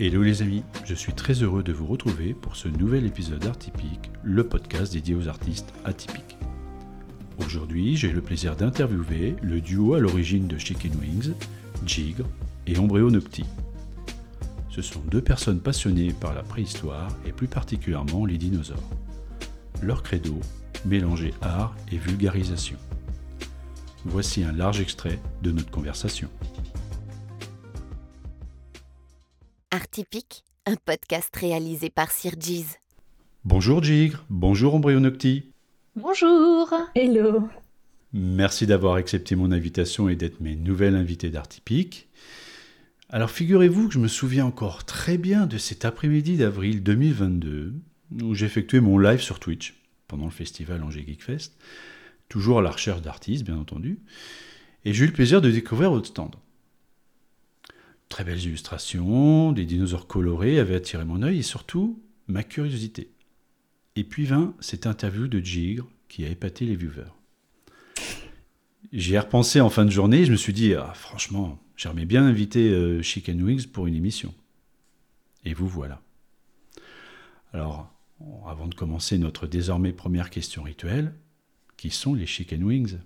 Hello les amis, je suis très heureux de vous retrouver pour ce nouvel épisode Artypique, le podcast dédié aux artistes atypiques. Aujourd'hui, j'ai le plaisir d'interviewer le duo à l'origine de Chicken Wings, Gigre et Ombreo Nocti. Ce sont deux personnes passionnées par la préhistoire et plus particulièrement les dinosaures. Leur credo, mélanger art et vulgarisation. Voici un large extrait de notre conversation. Artypique, un podcast réalisé par Sir Jeez. Bonjour Gigre, bonjour Ombreo Nocti. Bonjour Hello Merci d'avoir accepté mon invitation et d'être mes nouvelles invitées d'Artypique. Alors figurez-vous que je me souviens encore très bien de cet après-midi d'avril 2022 où j'effectuais mon live sur Twitch pendant le festival Angers Geek Fest, toujours à la recherche d'artistes bien entendu, et j'ai eu le plaisir de découvrir votre stand. Très belles illustrations, des dinosaures colorés avaient attiré mon œil et surtout ma curiosité. Et puis vint cette interview de Gigre qui a épaté les viewers. J'y ai repensé en fin de journée et je me suis dit, ah, franchement, j'aimerais bien inviter euh, Chicken Wings pour une émission. Et vous voilà. Alors, avant de commencer notre désormais première question rituelle, qui sont les Chicken Wings?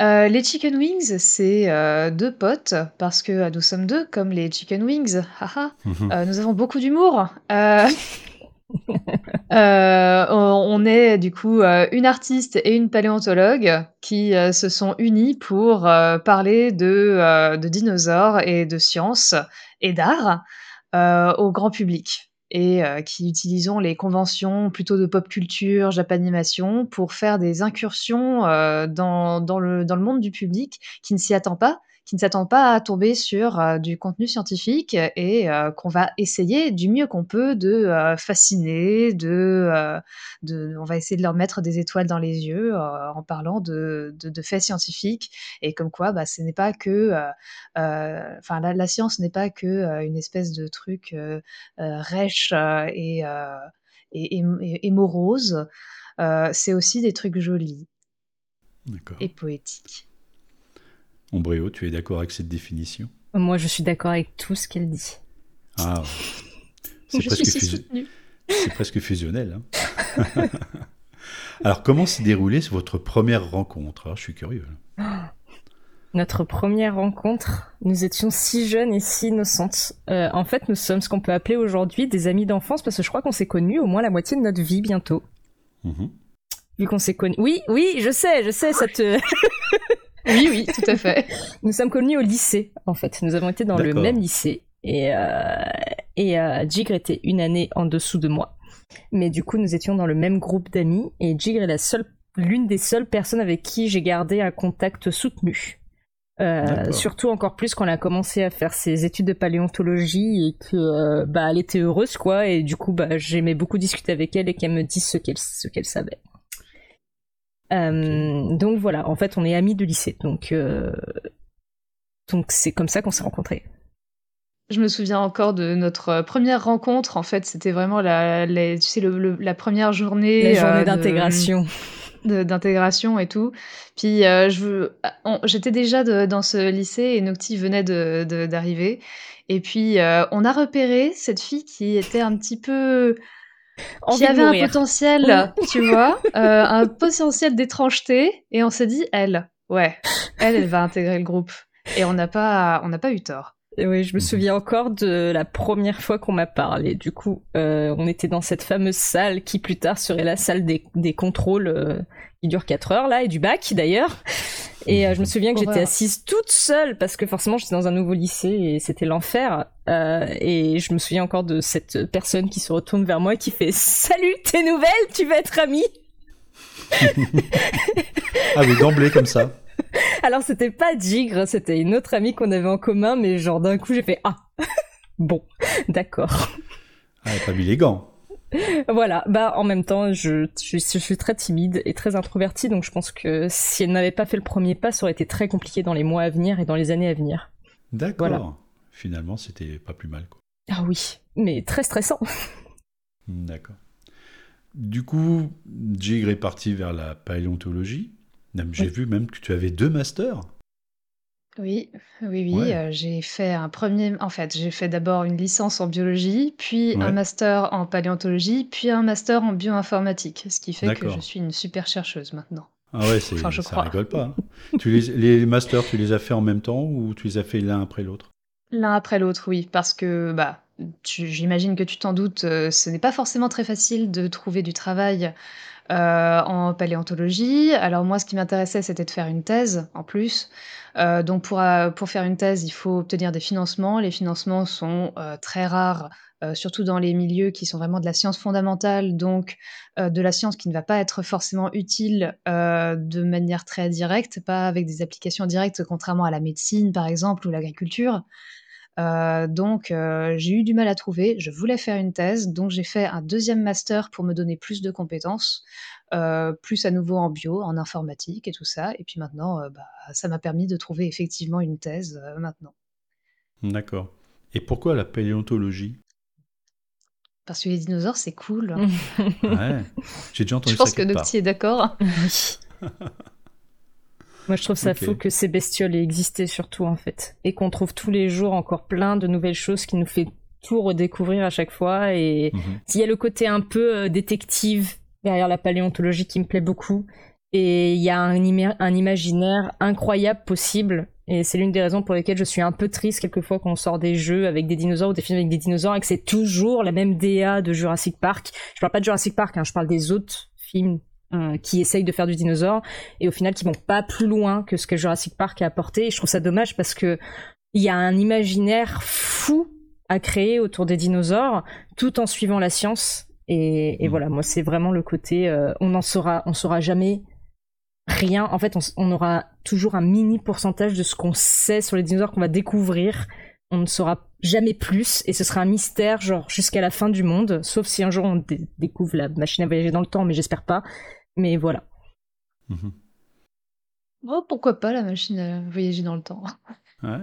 Euh, Les chicken wings, c'est euh, deux potes, parce que euh, nous sommes deux, comme les chicken wings. Haha. Euh, nous avons beaucoup d'humour. On est du coup une artiste et une paléontologue qui se sont unis pour parler de, de dinosaures et de sciences et d'art au grand public. Et euh, qui utilisons les conventions plutôt de pop culture, japanimation, pour faire des incursions euh, dans, dans, le, dans le monde du public qui ne s'y attend pas, qui ne s'attend pas à tomber sur euh, du contenu scientifique et euh, qu'on va essayer du mieux qu'on peut de euh, fasciner, de, de, on va essayer de leur mettre des étoiles dans les yeux en parlant de, de, de faits scientifiques et comme quoi, bah, ce n'est pas que, enfin, la, la science n'est pas que une espèce de truc rêche et, et, et, et- et morose. Euh, c'est aussi des trucs jolis et poétiques. Ombreo, tu es d'accord avec cette définition? Moi, je suis d'accord avec tout ce qu'elle dit. Ah, c'est presque, fusi- fusionnel. hein. Alors, comment s'est déroulée votre première rencontre? Alors, Je suis curieux. Notre première rencontre, nous étions si jeunes et si innocentes. Euh, en fait, nous sommes ce qu'on peut appeler aujourd'hui des amis d'enfance parce que je crois qu'on s'est connus au moins la moitié de notre vie bientôt. Vu qu'on s'est connus. Oui, oui, je sais, je sais, ça te. Oui, oui, tout à fait. nous sommes connus au lycée, en fait. Nous avons été dans le même lycée. Et, euh, et euh, Jigre était une année en dessous de moi. Mais du coup, nous étions dans le même groupe d'amis. Et Jigre est la seule, l'une des seules personnes avec qui j'ai gardé un contact soutenu. Euh, surtout encore plus quand elle a commencé à faire ses études de paléontologie et que euh, bah elle était heureuse quoi et du coup bah j'aimais beaucoup discuter avec elle et qu'elle me dise ce qu'elle ce qu'elle savait. Euh, Donc voilà, en fait on est amis de lycée donc euh, donc c'est comme ça qu'on s'est rencontrés. Je me souviens encore de notre euh, première rencontre. En fait, c'était vraiment la, la- tu sais, le- le- la première journée, La journée euh, d'intégration. d'intégration et tout. Puis euh, j'étais déjà de- dans ce lycée et Nocti venait de- de- d'arriver. Et puis euh, on a repéré cette fille qui était un petit peu, qui avait un potentiel, tu vois, euh, un potentiel d'étrangeté. Et on s'est dit, elle, ouais, elle, elle va intégrer le groupe. Et on n'a pas, on n'a pas eu tort. Et Oui, je me Mhm. souviens encore de la première fois qu'on m'a parlé. Du coup, euh, on était dans cette fameuse salle qui plus tard serait la salle des, des contrôles euh, qui dure 4 heures là et du bac d'ailleurs. Et euh, je me souviens que j'étais assise toute seule parce que forcément j'étais dans un nouveau lycée et c'était l'enfer. Euh, et je me souviens encore de cette personne qui se retourne vers moi et qui fait Salut, t'es nouvelle, tu vas être amie Ah oui, d'emblée comme ça. Alors c'était pas Jigre, c'était une autre amie qu'on avait en commun, mais genre d'un coup j'ai fait Ah Bon, d'accord. Ah, elle a pas mis les gants. Voilà, bah en même temps, je, je, je suis très timide et très introvertie, donc je pense que si elle n'avait pas fait le premier pas, ça aurait été très compliqué dans les mois à venir et dans les années à venir. D'accord. Voilà. Finalement, c'était pas plus mal. Quoi. Ah oui, mais très stressant. D'accord. Du coup, Jigre est parti vers la paléontologie. J'ai Oui. vu même que tu avais deux masters. Oui, oui, oui, Ouais, heu, j'ai fait un premier. en fait, j'ai fait d'abord une licence en biologie, puis un master en paléontologie, puis un master en bioinformatique, ce qui fait que je suis une super chercheuse maintenant. Ah ouais, Enfin, c'est, je ça crois. rigole pas. hein. Tu les, les masters, tu les as fait en même temps ou tu les as fait l'un après l'autre? L'un après l'autre, oui, parce que, bah, j'imagine que tu t'en doutes, heu, ce n'est pas forcément très facile de trouver du travail, heu, en paléontologie. Alors moi, ce qui m'intéressait, c'était de faire une thèse, en plus. Heu, donc pour, heu, pour faire une thèse, il faut obtenir des financements. Les financements sont, très rares, surtout dans les milieux qui sont vraiment de la science fondamentale, donc de la science qui ne va pas être forcément utile, de manière très directe, pas avec des applications directes, contrairement à la médecine, par exemple, ou l'agriculture. Heu, donc heu, j'ai eu du mal à trouver. Je voulais faire une thèse, donc j'ai fait un deuxième master pour me donner plus de compétences, heu, plus à nouveau en bio, en informatique et tout ça et puis maintenant, bah, ça m'a permis de trouver effectivement une thèse, maintenant. D'accord. Et pourquoi la paléontologie? Parce que les dinosaures, c'est cool. Ouais, j'ai déjà Je entendu ça pense que. Nocti est d'accord. Moi, je trouve ça Ok. fou que ces bestioles aient existé surtout, en fait. Et qu'on trouve tous les jours encore plein de nouvelles choses qui nous fait tout redécouvrir à chaque fois. Et Mhm. il y a le côté un peu euh, détective derrière la paléontologie qui me plaît beaucoup. Et il y a un, ima- un imaginaire incroyable possible. Et c'est l'une des raisons pour lesquelles je suis un peu triste quelquefois quand on sort des jeux avec des dinosaures ou des films avec des dinosaures et que c'est toujours la même DA de Jurassic Park. Je parle pas de Jurassic Park, hein, je parle des autres films euh, qui essayent de faire du dinosaure et au final qui vont pas plus loin que ce que Jurassic Park a apporté. Et je trouve ça dommage parce que il y a un imaginaire fou à créer autour des dinosaures tout en suivant la science. Et, et Mm. voilà, moi c'est vraiment le côté, euh, on n'en saura, on saura jamais rien. En fait, on, on aura toujours un mini pourcentage de ce qu'on sait sur les dinosaures qu'on va découvrir. On ne saura jamais plus et ce sera un mystère genre jusqu'à la fin du monde, sauf si un jour on dé- découvre la machine à voyager dans le temps, mais j'espère pas. Mais voilà. Mhm. Oh, pourquoi pas la machine à voyager dans le temps? Ouais.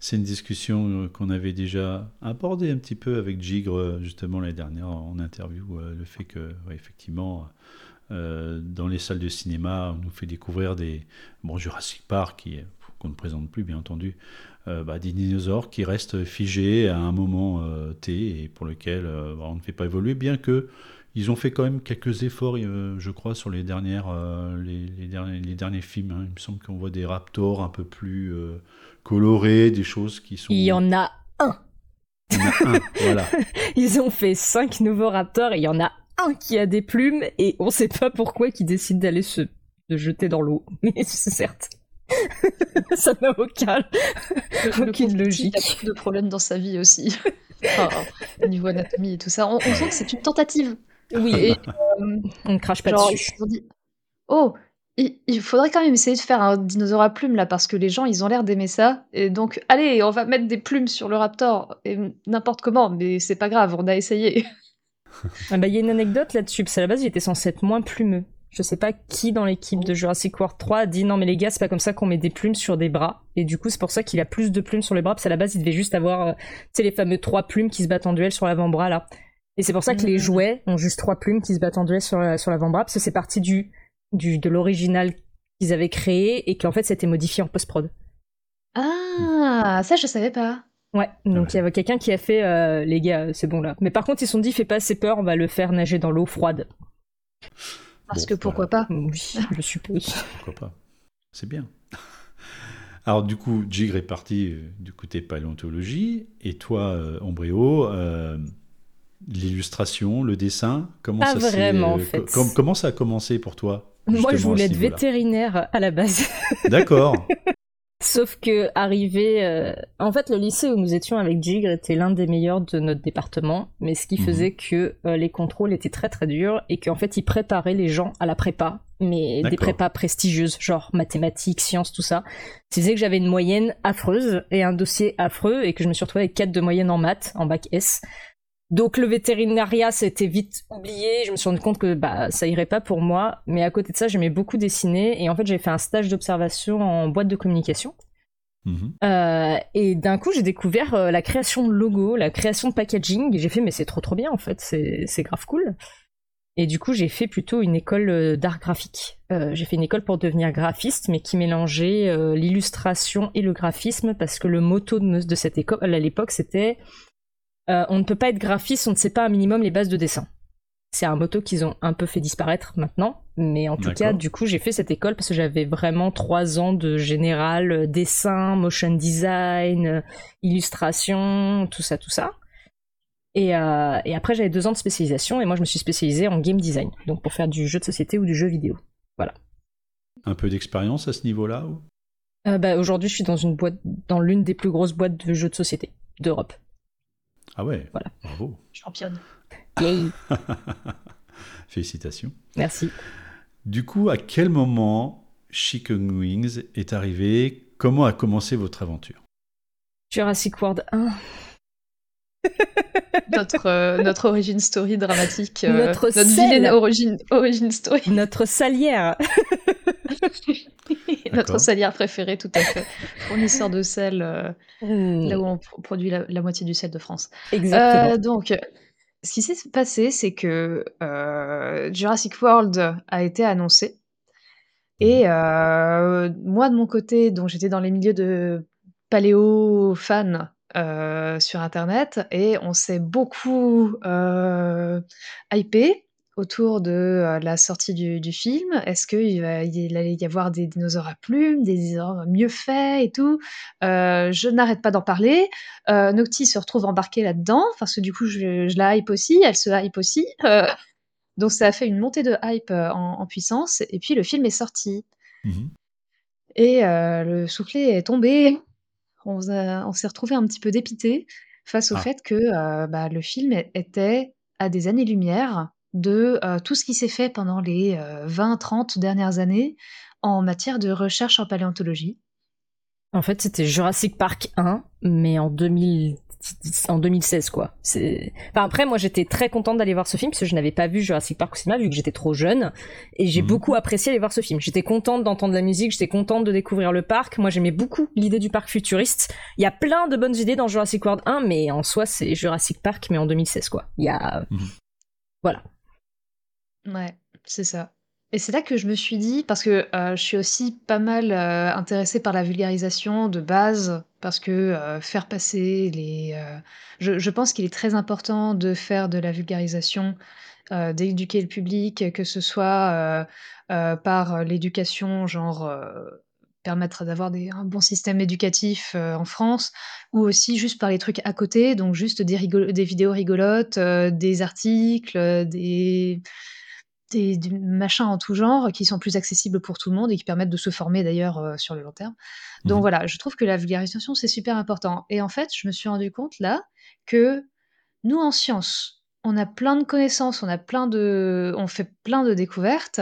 C'est une discussion euh, qu'on avait déjà abordée un petit peu avec Gigre, euh, justement, l'année dernière en interview. euh, Le fait que, ouais, effectivement, euh, dans les salles de cinéma, on nous fait découvrir des. Bon, Jurassic Park, qui qu'on ne présente plus, bien entendu, euh, bah, des dinosaures qui restent figés à un moment euh, T et pour lequel euh, bah, on ne fait pas évoluer, bien que. Ils ont fait quand même quelques efforts, euh, je crois, sur les, dernières, euh, les, les derniers, les derniers films. hein. Il me semble qu'on voit des raptors un peu plus euh, colorés, des choses qui sont. Il y en a un. Il y en a un, voilà. Ils ont fait cinq nouveaux raptors et il y en a un qui a des plumes et on sait pas pourquoi qui décide d'aller se de jeter dans l'eau. Mais c'est certes. Ça n'a aucun, Le- aucune logique. Il a beaucoup de problèmes dans sa vie aussi. Enfin, au niveau anatomie et tout ça. On, on sent que c'est une tentative. Oui, Et euh, on ne crache pas genre, dessus. oh, il, il faudrait quand même essayer de faire un dinosaure à plumes là, parce que les gens, ils ont l'air d'aimer ça. Et donc, allez, on va mettre des plumes sur le raptor. Et n'importe comment, mais c'est pas grave, on a essayé. Ah bah, il y a une anecdote là-dessus, parce qu'à la base, il était censé être moins plumeux. Je sais pas qui dans l'équipe de Jurassic World 3 a dit non mais les gars c'est pas comme ça qu'on met des plumes sur des bras et du coup c'est pour ça qu'il a plus de plumes sur les bras parce qu'à la base il devait juste avoir euh, tu sais les fameux trois plumes qui se battent en duel sur l'avant-bras là et c'est pour ça que les Mhm. jouets ont juste trois plumes qui se battent en duel sur, sur l'avant-bras parce que c'est parti du, du de l'original qu'ils avaient créé et qu'en fait c'était modifié en post-prod Ah, ça, je savais pas. ouais donc il ouais. y avait quelqu'un qui a fait euh, les gars euh, c'est bon là mais par contre ils se sont dit fait pas assez peur on va le faire nager dans l'eau froide Parce Bon, que pourquoi voilà. pas oui je suppose Pourquoi pas C'est bien. Alors du coup, Gigre est parti euh, du côté paléontologie, et toi, Ombréo, euh, l'illustration, le dessin, comment Pas ça vraiment, en euh, fait. co- com- comment ça a commencé pour toi Moi, je voulais être vétérinaire à la base. D'accord. Sauf que arrivé, euh, en fait, le lycée où nous étions avec Gigre était l'un des meilleurs de notre département, mais ce qui Mhm. faisait que euh, les contrôles étaient très très durs et qu'en fait, ils préparaient les gens à la prépa, mais des prépas prestigieuses, genre mathématiques, sciences, tout ça. Ce qui faisait que j'avais une moyenne affreuse et un dossier affreux et que je me suis retrouvée avec 4 de moyenne en maths, en bac S. Donc le vétérinaria, c'était vite oublié. Je me suis rendu compte que bah ça irait pas pour moi. Mais à côté de ça, j'aimais beaucoup dessiner et en fait j'ai fait un stage d'observation en boîte de communication. Mhm. Euh, et d'un coup j'ai découvert euh, la création de logos, la création de packaging. Et j'ai fait mais c'est trop trop bien en fait, c'est grave cool. Et du coup, j'ai fait plutôt une école euh, d'art graphique. J'ai fait une école pour devenir graphiste, mais qui mélangeait l'illustration et le graphisme, parce que le motto de, de cette école à l'époque, c'était on ne peut pas être graphiste, on ne sait pas un minimum les bases de dessin. C'est un motto qu'ils ont un peu fait disparaître maintenant, mais en tout cas, du coup, j'ai fait cette école parce que j'avais vraiment trois ans de général, dessin, motion design, illustration, tout ça, tout ça. Euh, et, après, j'avais deux ans de spécialisation et moi, je me suis spécialisée en game design, donc pour faire du jeu de société ou du jeu vidéo. Voilà. Un peu d'expérience à ce niveau-là euh, bah, Aujourd'hui, je suis dans une boîte, dans l'une des plus grosses boîtes de jeux de société d'Europe. Ah ouais. Voilà. Bravo. Championne. Yay. Félicitations. Merci. Du coup, à quel moment Chicken Wings est arrivé? Comment a commencé votre aventure? Jurassic World 1 notre, euh, notre origin story dramatique. Euh, notre notre vilaine origin, origin story. Notre salière. notre salière préférée, tout à fait. Fournisseur de sel, euh, hmm. là où on produit la, moitié du sel de France. Exactement. donc, ce qui s'est passé, c'est que Jurassic World a été annoncé. Et moi, de mon côté, donc j'étais dans les milieux de paléo fans euh, sur internet et on s'est beaucoup, euh, hypé autour de, euh, la sortie du film? Est-ce qu'il il allait y avoir des dinosaures à plumes, des dinosaures mieux faits et tout? je n'arrête pas d'en parler. Noctis se retrouve embarquée là-dedans parce que du coup je la hype aussi, elle se hype aussi, donc ça a fait une montée de hype, en puissance et puis le film est sorti. Mmh et le soufflet est tombé on, s'est retrouvé un petit peu dépité face au ah. fait que euh, bah, le film était à des années-lumière de euh, tout ce qui s'est fait pendant les 20-30 euh, dernières années en matière de recherche en paléontologie. En fait, c'était Jurassic Park 1, mais en 2000, en 2016 quoi. C'est enfin après moi j'étais très contente d'aller voir ce film parce que je n'avais pas vu Jurassic Park au cinéma vu que j'étais trop jeune et j'ai mhm. beaucoup apprécié aller voir ce film. J'étais contente d'entendre la musique, j'étais contente de découvrir le parc. Moi j'aimais beaucoup l'idée du parc futuriste. Il y a plein de bonnes idées dans Jurassic World 1 mais en soi c'est Jurassic Park mais en 2016 quoi. Il y a mhm. voilà. Ouais, c'est ça. Et c'est là que je me suis dit parce que, euh, je suis aussi pas mal, euh, intéressée par la vulgarisation de base, parce que, euh, faire passer les, je pense qu'il est très important de faire de la vulgarisation, d'éduquer le public, que ce soit, par l'éducation, genre, permettre d'avoir un bon système éducatif, en France, ou aussi juste par les trucs à côté, donc juste des vidéos rigolotes, des articles, des des, machins en tout genre qui sont plus accessibles pour tout le monde et qui permettent de se former d'ailleurs euh, sur le long terme. Donc mmh voilà, je trouve que la vulgarisation c'est super important. Et en fait, je me suis rendu compte là que nous en sciences, on a plein de connaissances, on a plein de, on fait plein de découvertes,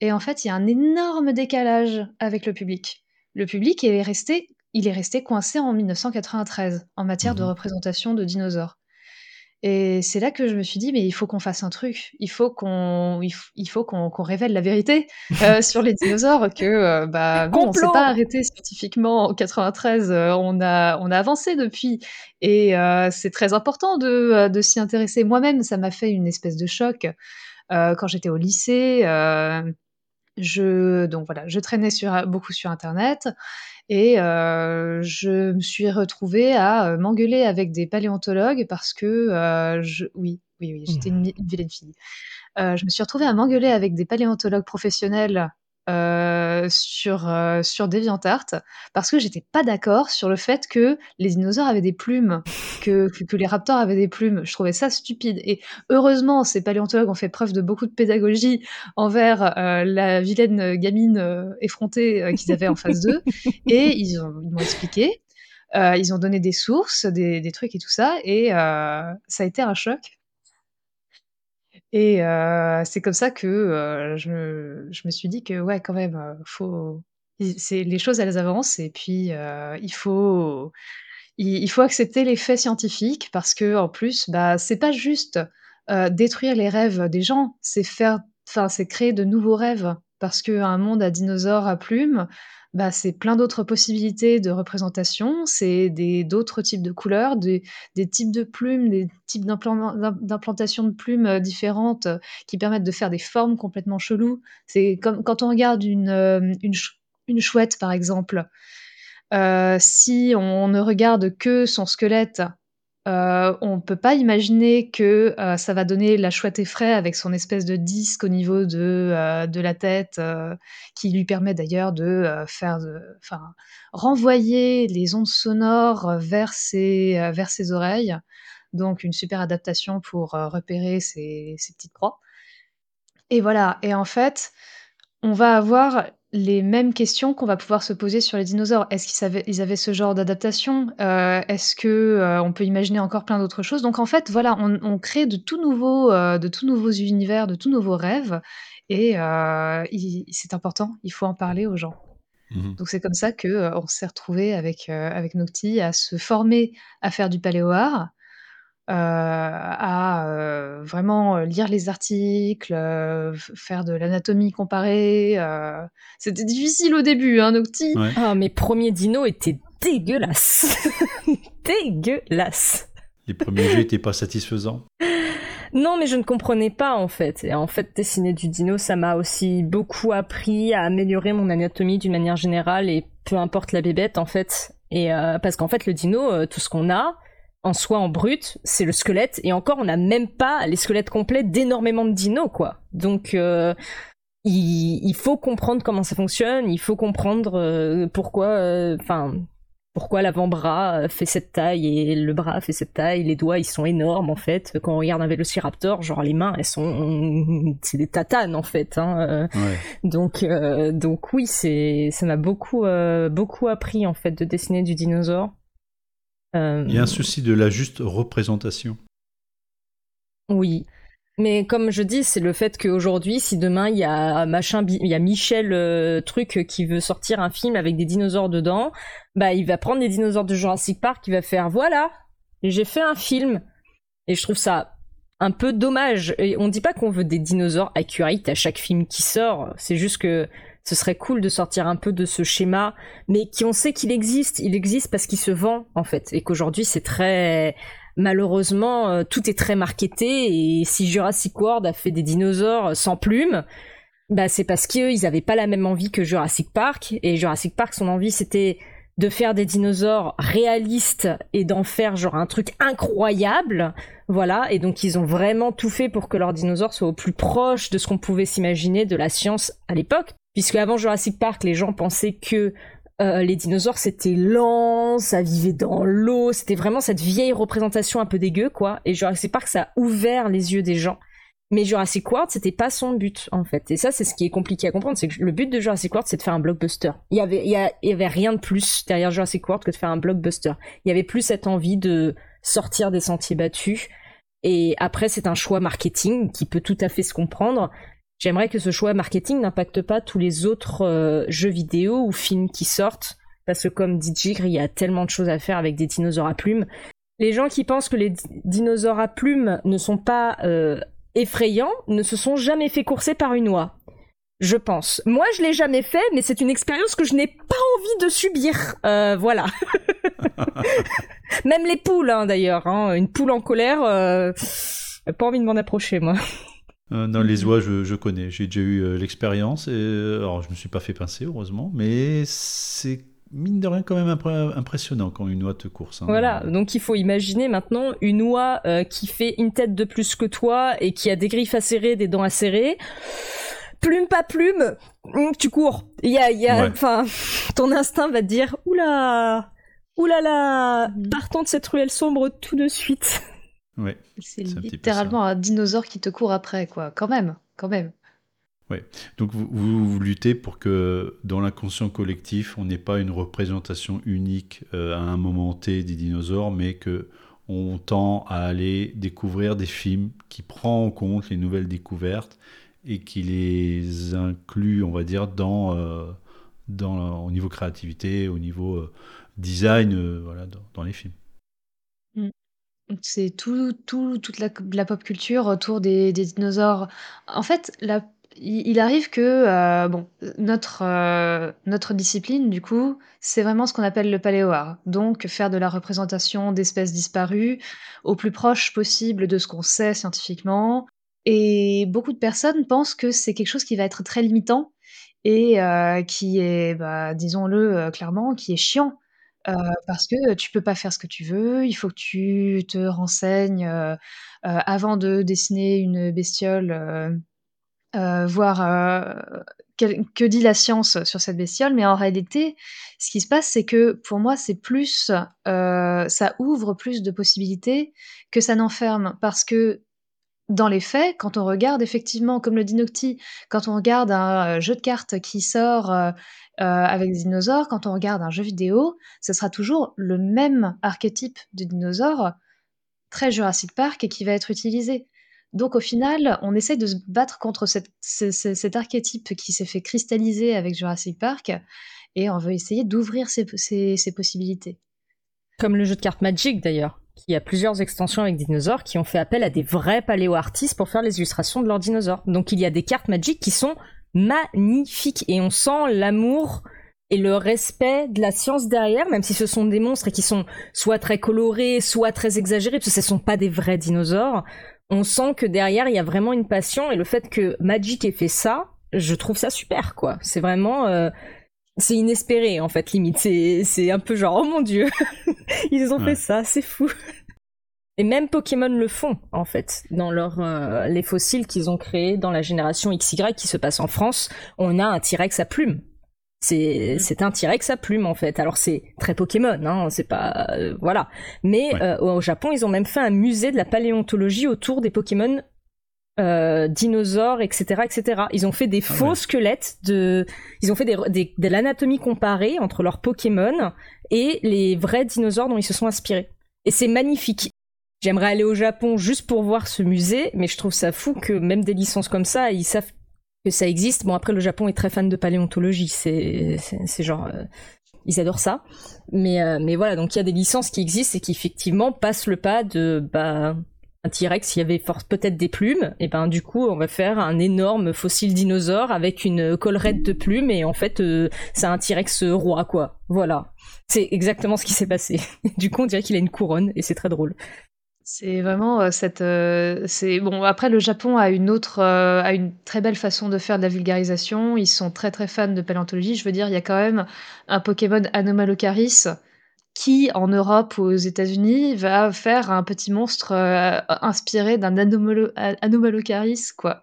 et en fait, il y a un énorme décalage avec le public. Le public est resté, il est resté coincé en 1993 en matière de mmh représentation de dinosaures. Et c'est là que je me suis dit: «Mais il faut qu'on fasse un truc. Il faut qu'on il faut qu'on révèle la vérité, euh, sur les dinosaures, que, euh, bah, bon, on s'est pas arrêté scientifiquement en 93, euh, on a on a avancé depuis et c'est très important de, de s'y intéresser. Moi-même, ça m'a fait une espèce de choc, quand j'étais au lycée, je donc voilà, je traînais sur beaucoup sur internet et euh, je me suis retrouvée à euh, m'engueuler avec des paléontologues parce que euh, je oui, oui, oui, j'étais une, une vilaine fille. je me suis retrouvée à m'engueuler avec des paléontologues professionnels euh, sur, euh, sur DeviantArt parce que j'étais pas d'accord sur le fait que les dinosaures avaient des plumes, que, que, les raptors avaient des plumes. Je trouvais ça stupide. Et heureusement, ces paléontologues ont fait preuve de beaucoup de pédagogie envers euh, la vilaine gamine effrontée qu'ils avaient en face d'eux. Et ils, ont, ils m'ont expliqué. ils ont donné des sources, des, des, trucs et tout ça. Et ça a été un choc et euh, c'est comme ça que, euh, je me je me suis dit que, ouais, quand même, euh, faut c'est les choses, elles avancent et puis, il faut il faut accepter les faits scientifiques parce que en plus, bah, c'est pas juste, détruire les rêves des gens, c'est faire enfin, c'est créer de nouveaux rêves parce qu'un monde à dinosaures à plumes, bah, c'est plein d'autres possibilités de représentation, c'est d'autres types de couleurs, des types de plumes, des types d'implantation de plumes, euh, différentes, euh, qui permettent de faire des formes complètement cheloues. C'est comme quand on regarde une, euh, chouette, par exemple, si on ne regarde que son squelette euh, on peut pas imaginer que, euh, ça va donner la chouette effraie avec son espèce de disque au niveau de, euh, de la tête, qui lui permet d'ailleurs de, faire enfin, renvoyer les ondes sonores, vers ses, vers ses oreilles. Donc une super adaptation pour, repérer ses ses petites proies et voilà et en fait, on va avoir les mêmes questions qu'on va pouvoir se poser sur les dinosaures. Est-ce qu'ils avaient ils avaient ce genre d'adaptation? Euh, est-ce que, heu, on peut imaginer encore plein d'autres choses? Donc en fait, voilà, on crée de tout nouveaux, heu, de tout nouveaux univers, de tout nouveaux rêves et c'est important, il faut en parler aux gens. Mmh Donc c'est comme ça qu'on on s'est retrouvé avec, avec Nocti à se former à faire du paléo-art euh, à euh, vraiment euh, lire les articles, faire de l'anatomie comparée. C'était difficile au début, hein, Nocti. Ah, mes premiers dinos étaient dégueulasses. dégueulasses. Les premiers jeux étaient pas satisfaisants. Non, mais je ne comprenais pas en fait. Et en fait, dessiner du dino, ça m'a aussi beaucoup appris à améliorer mon anatomie d'une manière générale et peu importe la bébête en fait. Et parce qu'en fait, le dino, tout ce qu'on a, en soi en brut, c'est le squelette et encore on n'a même pas les squelettes complets d'énormément de dinos quoi. Donc euh, il, faut comprendre comment ça fonctionne, il faut comprendre euh, pourquoi euh, enfin pourquoi l'avant-bras fait cette taille et le bras fait cette taille, les doigts ils sont énormes en fait. Quand on regarde un vélociraptor, genre les mains elles sont c'est des tatanes en fait. Hein. Donc donc oui c'est ça m'a beaucoup beaucoup appris en fait de dessiner du dinosaure. Euh, il y a un souci de la juste représentation. Oui. Mais comme je dis, c'est le fait qu'aujourd'hui, si demain il y a machin, il y a Michel euh, truc qui veut sortir un film avec des dinosaures dedans, bah il va prendre des dinosaures de Jurassic Park, il va faire voilà, j'ai fait un film. Et je trouve ça un peu dommage. Et on dit pas qu'on veut des dinosaures accurate à chaque film qui sort, c'est juste que ce serait cool de sortir un peu de ce schéma, mais qui on sait qu'il existe. Il existe parce qu'il se vend en fait, et qu'aujourd'hui c'est très malheureusement euh, tout est très marketé. Et si Jurassic World a fait des dinosaures sans plumes, bah c'est parce qu'ils avaient pas la même envie que Jurassic Park. Et Jurassic Park, son envie c'était de faire des dinosaures réalistes et d'en faire genre un truc incroyable. Voilà, et donc ils ont vraiment tout fait pour que leurs dinosaures soient au plus proche de ce qu'on pouvait s'imaginer de la science à l'époque. Puisque avant Jurassic Park, les gens pensaient que euh, les dinosaures c'était lent, ça vivait dans l'eau, c'était vraiment cette vieille représentation un peu dégueu quoi. Et Jurassic Park ça a ouvert les yeux des gens. Mais Jurassic World c'était pas son but en fait. Et ça c'est ce qui est compliqué à comprendre, c'est que le but de Jurassic World c'est de faire un blockbuster. Il y avait il y, avait rien de plus derrière Jurassic World que de faire un blockbuster. Il y avait plus cette envie de sortir des sentiers battus. Et après c'est un choix marketing qui peut tout à fait se comprendre. J'aimerais que ce choix marketing n'impacte pas tous les autres euh, jeux vidéo ou films qui sortent, parce que comme dit Jigre, il y a tellement de choses à faire avec des dinosaures à plumes. Les gens qui pensent que les dinosaures à plumes ne sont pas euh, effrayants ne se sont jamais fait courser par une oie. Je pense. Moi, je l'ai jamais fait, mais c'est une expérience que je n'ai pas envie de subir. Euh, voilà. Même les poules, hein, d'ailleurs. Hein. Une poule en colère, pas envie de m'en approcher, moi. Euh, dans les oies, je, connais. J'ai déjà eu euh, l'expérience. Et, euh, alors, je me suis pas fait pincer, heureusement. Mais c'est mine de rien quand même impressionnant quand une oie te course. Hein. Voilà, donc il faut imaginer maintenant une oie qui fait une tête de plus que toi et qui a des griffes acérées, des dents acérées. Plume pas plume, hum, tu cours. Il y a, y a, enfin, ton instinct va te dire, oula, oulala, partons de cette ruelle sombre tout de suite. C'est littéralement un, dinosaure qui te court après, quoi. Quand même, quand même. Ouais. Donc vous, vous, luttez pour que dans l'inconscient collectif, on n'ait pas une représentation unique euh, à un moment T des dinosaures, mais que on tend à aller découvrir des films qui prennent en compte les nouvelles découvertes et qui les incluent, on va dire, dans, euh, dans au niveau créativité, au niveau euh, design, voilà, dans, les films. C'est tout tout toute la la pop culture autour des des dinosaures. En fait, il arrive que, bon, notre, notre discipline, du coup, c'est vraiment ce qu'on appelle le paléoart. Donc faire de la représentation d'espèces disparues au plus proche possible de ce qu'on sait scientifiquement et beaucoup de personnes pensent que c'est quelque chose qui va être très limitant et qui est, bah, disons-le, clairement, qui est chiant. Parce que tu peux pas faire ce que tu veux, il faut que tu te renseignes, avant de dessiner une bestiole, voir, que dit la science sur cette bestiole. Mais en réalité, ce qui se passe, c'est que pour moi, c'est plus, ça ouvre plus de possibilités que ça n'enferme. Parce que dans les faits, quand on regarde effectivement, comme le dit Nocti, quand on regarde un, jeu de cartes qui sort, avec des dinosaures, quand on regarde un jeu vidéo, ce sera toujours le même archétype de dinosaure, très Jurassic Park et qui va être utilisé. Donc au final, on essaie de se battre contre cet archétype qui s'est fait cristalliser avec Jurassic Park et on veut essayer d'ouvrir ces possibilités. Comme le jeu de cartes Magic d'ailleurs qui a plusieurs extensions avec dinosaures qui ont fait appel à des vrais paléo-artistes pour faire les illustrations de leurs dinosaures. Donc il y a des cartes Magic qui sont magnifiques et on sent l'amour et le respect de la science derrière, même si ce sont des monstres et qui sont soit très colorés, soit très exagérés, parce que ce ne sont pas des vrais dinosaures. On sent que derrière il y a vraiment une passion et le fait que Magic ait fait ça, je trouve ça super quoi. C'est vraiment euh, c'est inespéré en fait limite c'est un peu genre oh mon dieu ils ont fait ça c'est fou et même Pokémon le font en fait dans leur euh, les fossiles qu'ils ont créés dans la génération XY qui se passe en France on a un T-Rex à plumes c'est mm. c'est un T-Rex à plumes en fait alors c'est très Pokémon hein c'est pas euh, voilà mais euh, au Japon ils ont même fait un musée de la paléontologie autour des Pokémon dinosaures, etc., etc. Ils ont fait des ah faux squelettes de, ils ont fait des, de l'anatomie comparée entre leurs Pokémon et les vrais dinosaures dont ils se sont inspirés. Et c'est magnifique. J'aimerais aller au Japon juste pour voir ce musée, mais je trouve ça fou que même des licences comme ça, ils savent que ça existe. Bon, après, le Japon est très fan de paléontologie. C'est, genre, euh, ils adorent ça. Mais, euh, mais voilà, donc il y a des licences qui existent et qui effectivement passent le pas de, bah, un T-Rex, il y avait peut-être des plumes, et ben du coup on va faire un énorme fossile dinosaure avec une collerette de plumes et en fait euh, c'est un T-Rex roi quoi. Voilà, c'est exactement ce qui s'est passé. du coup on dirait qu'il a une couronne et c'est très drôle. C'est vraiment euh, cette. Euh, c'est bon. Après, le Japon a une autre, a une très belle façon de faire de la vulgarisation. Ils sont très très fans de paléontologie. Je veux dire, il y a quand même un Pokémon Anomalocaris qui, en Europe ou aux États-Unis, va faire un petit monstre euh, inspiré d'un anomalo Anomalocaris, quoi.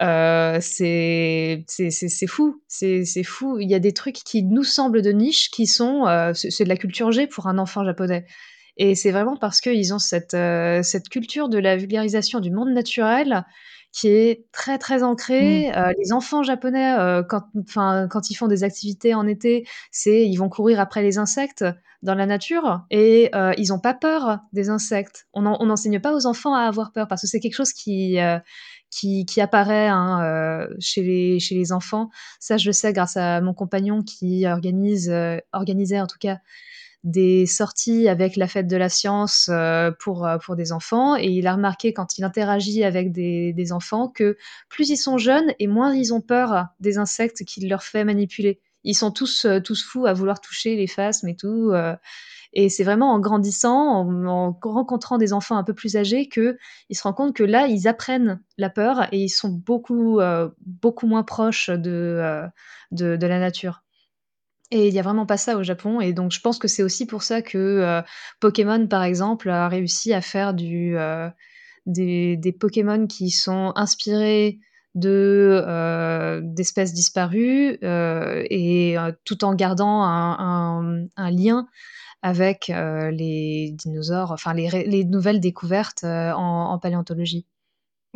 Euh, c'est fou, c'est fou. Il y a des trucs qui nous semblent de niche, qui sont, euh, c'est de la culture G pour un enfant japonais. Et c'est vraiment parce qu'ils ont cette, cette culture de la vulgarisation du monde naturel qui est très très ancrée. Mmh. les enfants japonais, quand, quand ils font des activités en été, c'est ils vont courir après les insectes dans la nature et euh, ils n'ont pas peur des insectes. On n'enseigne pas aux enfants à avoir peur parce que c'est quelque chose qui, euh, qui, apparaît hein, euh, chez, les, chez les enfants. Ça, je le sais grâce à mon compagnon qui organise, organisait en tout cas des sorties avec la fête de la science pour, pour des enfants et il a remarqué quand il interagit avec des, enfants que plus ils sont jeunes et moins ils ont peur des insectes qu'il leur fait manipuler ils sont tous, euh, tous fous à vouloir toucher les phasmes et tout. Euh. et c'est vraiment en grandissant, en, rencontrant des enfants un peu plus âgés, que ils se rendent compte que là, ils apprennent la peur et ils sont beaucoup, euh, beaucoup moins proches de, de, la nature. Et il n'y a vraiment pas ça au Japon. Et donc, je pense que c'est aussi pour ça que Pokémon, par exemple, a réussi à faire du, des, Pokémon qui sont inspirés de euh, d'espèces disparues euh, et euh, tout en gardant un, lien avec les dinosaures, enfin les, nouvelles découvertes en, paléontologie.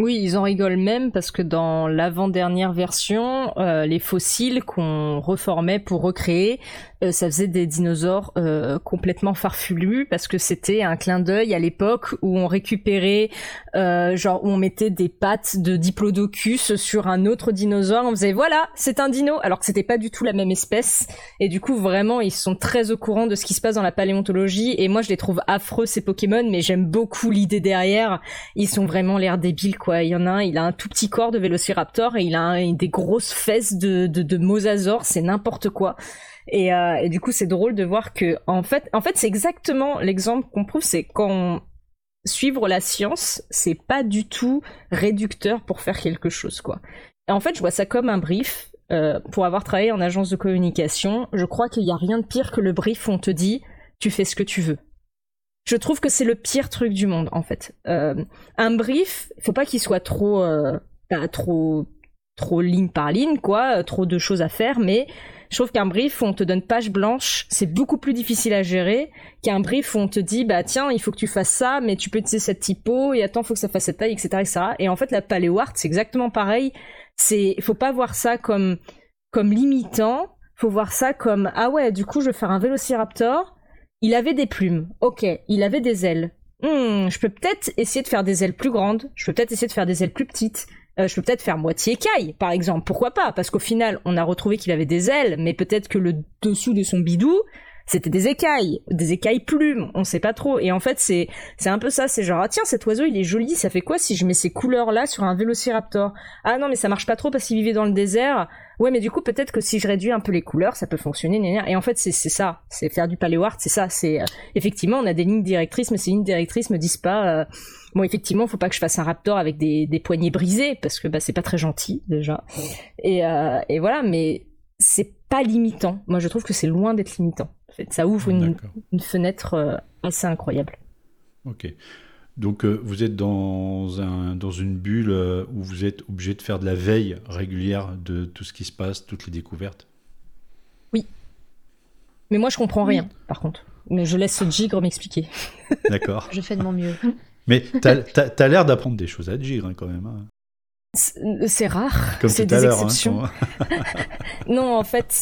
Oui, ils en rigolent même parce que dans l'avant-dernière version, les fossiles qu'on reformait pour recréer euh, ça faisait des dinosaures euh, complètement farfelus parce que c'était un clin d'œil à l'époque où on récupérait, euh, genre où on mettait des pattes de diplodocus sur un autre dinosaure. On faisait voilà, c'est un dino, alors que c'était pas du tout la même espèce. Et du coup, vraiment, ils sont très au courant de ce qui se passe dans la paléontologie. Et moi, je les trouve affreux ces Pokémon, mais j'aime beaucoup l'idée derrière. Ils sont vraiment l'air débiles, quoi. Il y en a un, il a un tout petit corps de Vélociraptor et il a des grosses fesses de, de, de mosasaure. C'est n'importe quoi. Et, euh, et, du coup, c'est drôle de voir que, en fait, en fait, c'est exactement l'exemple qu'on prouve, c'est quand suivre la science, c'est pas du tout réducteur pour faire quelque chose, quoi. Et en fait, je vois ça comme un brief. Euh, pour avoir travaillé en agence de communication, je crois qu'il n'y a rien de pire que le brief où on te dit tu fais ce que tu veux. Je trouve que c'est le pire truc du monde, en fait. Euh, un brief, il faut pas qu'il soit trop, pas trop, trop ligne par ligne, quoi, trop de choses à faire, mais je trouve qu'un brief où on te donne page blanche, c'est beaucoup plus difficile à gérer qu'un brief où on te dit, bah tiens, il faut que tu fasses ça, mais tu peux utiliser cette typo, et attends, faut que ça fasse cette taille, etc.. Et en fait, la paléo art, c'est exactement pareil. C'est, faut pas voir ça comme, comme limitant, faut voir ça comme, ah ouais, du coup, je vais faire un vélociraptor, il avait des plumes, ok, il avait des ailes. Hmm, je peux peut-être essayer de faire des ailes plus grandes, je peux peut-être essayer de faire des ailes plus petites, euh, je peux peut-être faire moitié écaille, par exemple. Pourquoi pas? Parce qu'au final, on a retrouvé qu'il avait des ailes, mais peut-être que le dessous de son bidou, c'était des écailles, des écailles plumes, on sait pas trop. Et en fait, c'est un peu ça, c'est genre ah tiens cet oiseau il est joli, ça fait quoi si je mets ces couleurs là sur un vélociraptor? Ah non mais ça marche pas trop parce qu'il vivait dans le désert. Ouais mais du coup peut-être que si je réduis un peu les couleurs, ça peut fonctionner. Et en fait c'est c'est ça, c'est faire du paléo art, c'est ça. C'est euh, effectivement on a des lignes directrices, mais ces lignes directrices me disent pas. Euh, Bon, effectivement, faut pas que je fasse un raptor avec des, des poignets brisés parce que bah, c'est pas très gentil déjà. Et, euh, et voilà, mais c'est pas limitant. Moi, je trouve que c'est loin d'être limitant. En fait, ça ouvre une, une fenêtre euh, assez incroyable. Ok. Donc, euh, vous êtes dans, un, dans une bulle euh, où vous êtes obligé de faire de la veille régulière de tout ce qui se passe, toutes les découvertes? Oui. Mais moi, je comprends rien, par contre. Mais je laisse Gigre m'expliquer. D'accord. je fais de mon mieux. Mais t'as as, l'air d'apprendre des choses à Gigre hein, quand même. Hein. C'est rare. C'est des hein, exceptions. non, en fait,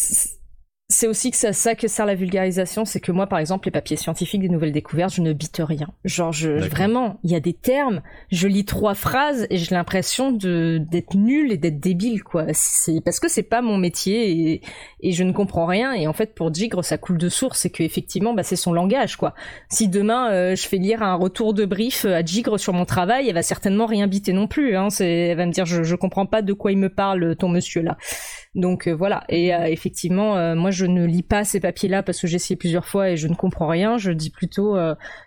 c'est aussi que ça, ça que sert la vulgarisation, c'est que moi, par exemple, les papiers scientifiques des nouvelles découvertes, je ne bite rien. Genre, je, vraiment, il y a des termes, je lis trois phrases et j'ai l'impression de d'être nul et d'être débile, quoi. C'est parce que c'est pas mon métier et, et je ne comprends rien. Et en fait, pour Gigre, ça coule de source, c'est que effectivement, bah, c'est son langage, quoi. Si demain euh, je fais lire un retour de brief à Gigre sur mon travail, elle va certainement rien biter non plus. Hein. Elle va me dire, je, je comprends pas de quoi il me parle, ton monsieur là. Donc euh, voilà. Et euh, effectivement, euh, moi je ne lis pas ces papiers-là parce que j'ai essayé plusieurs fois et je ne comprends rien. Je dis plutôt,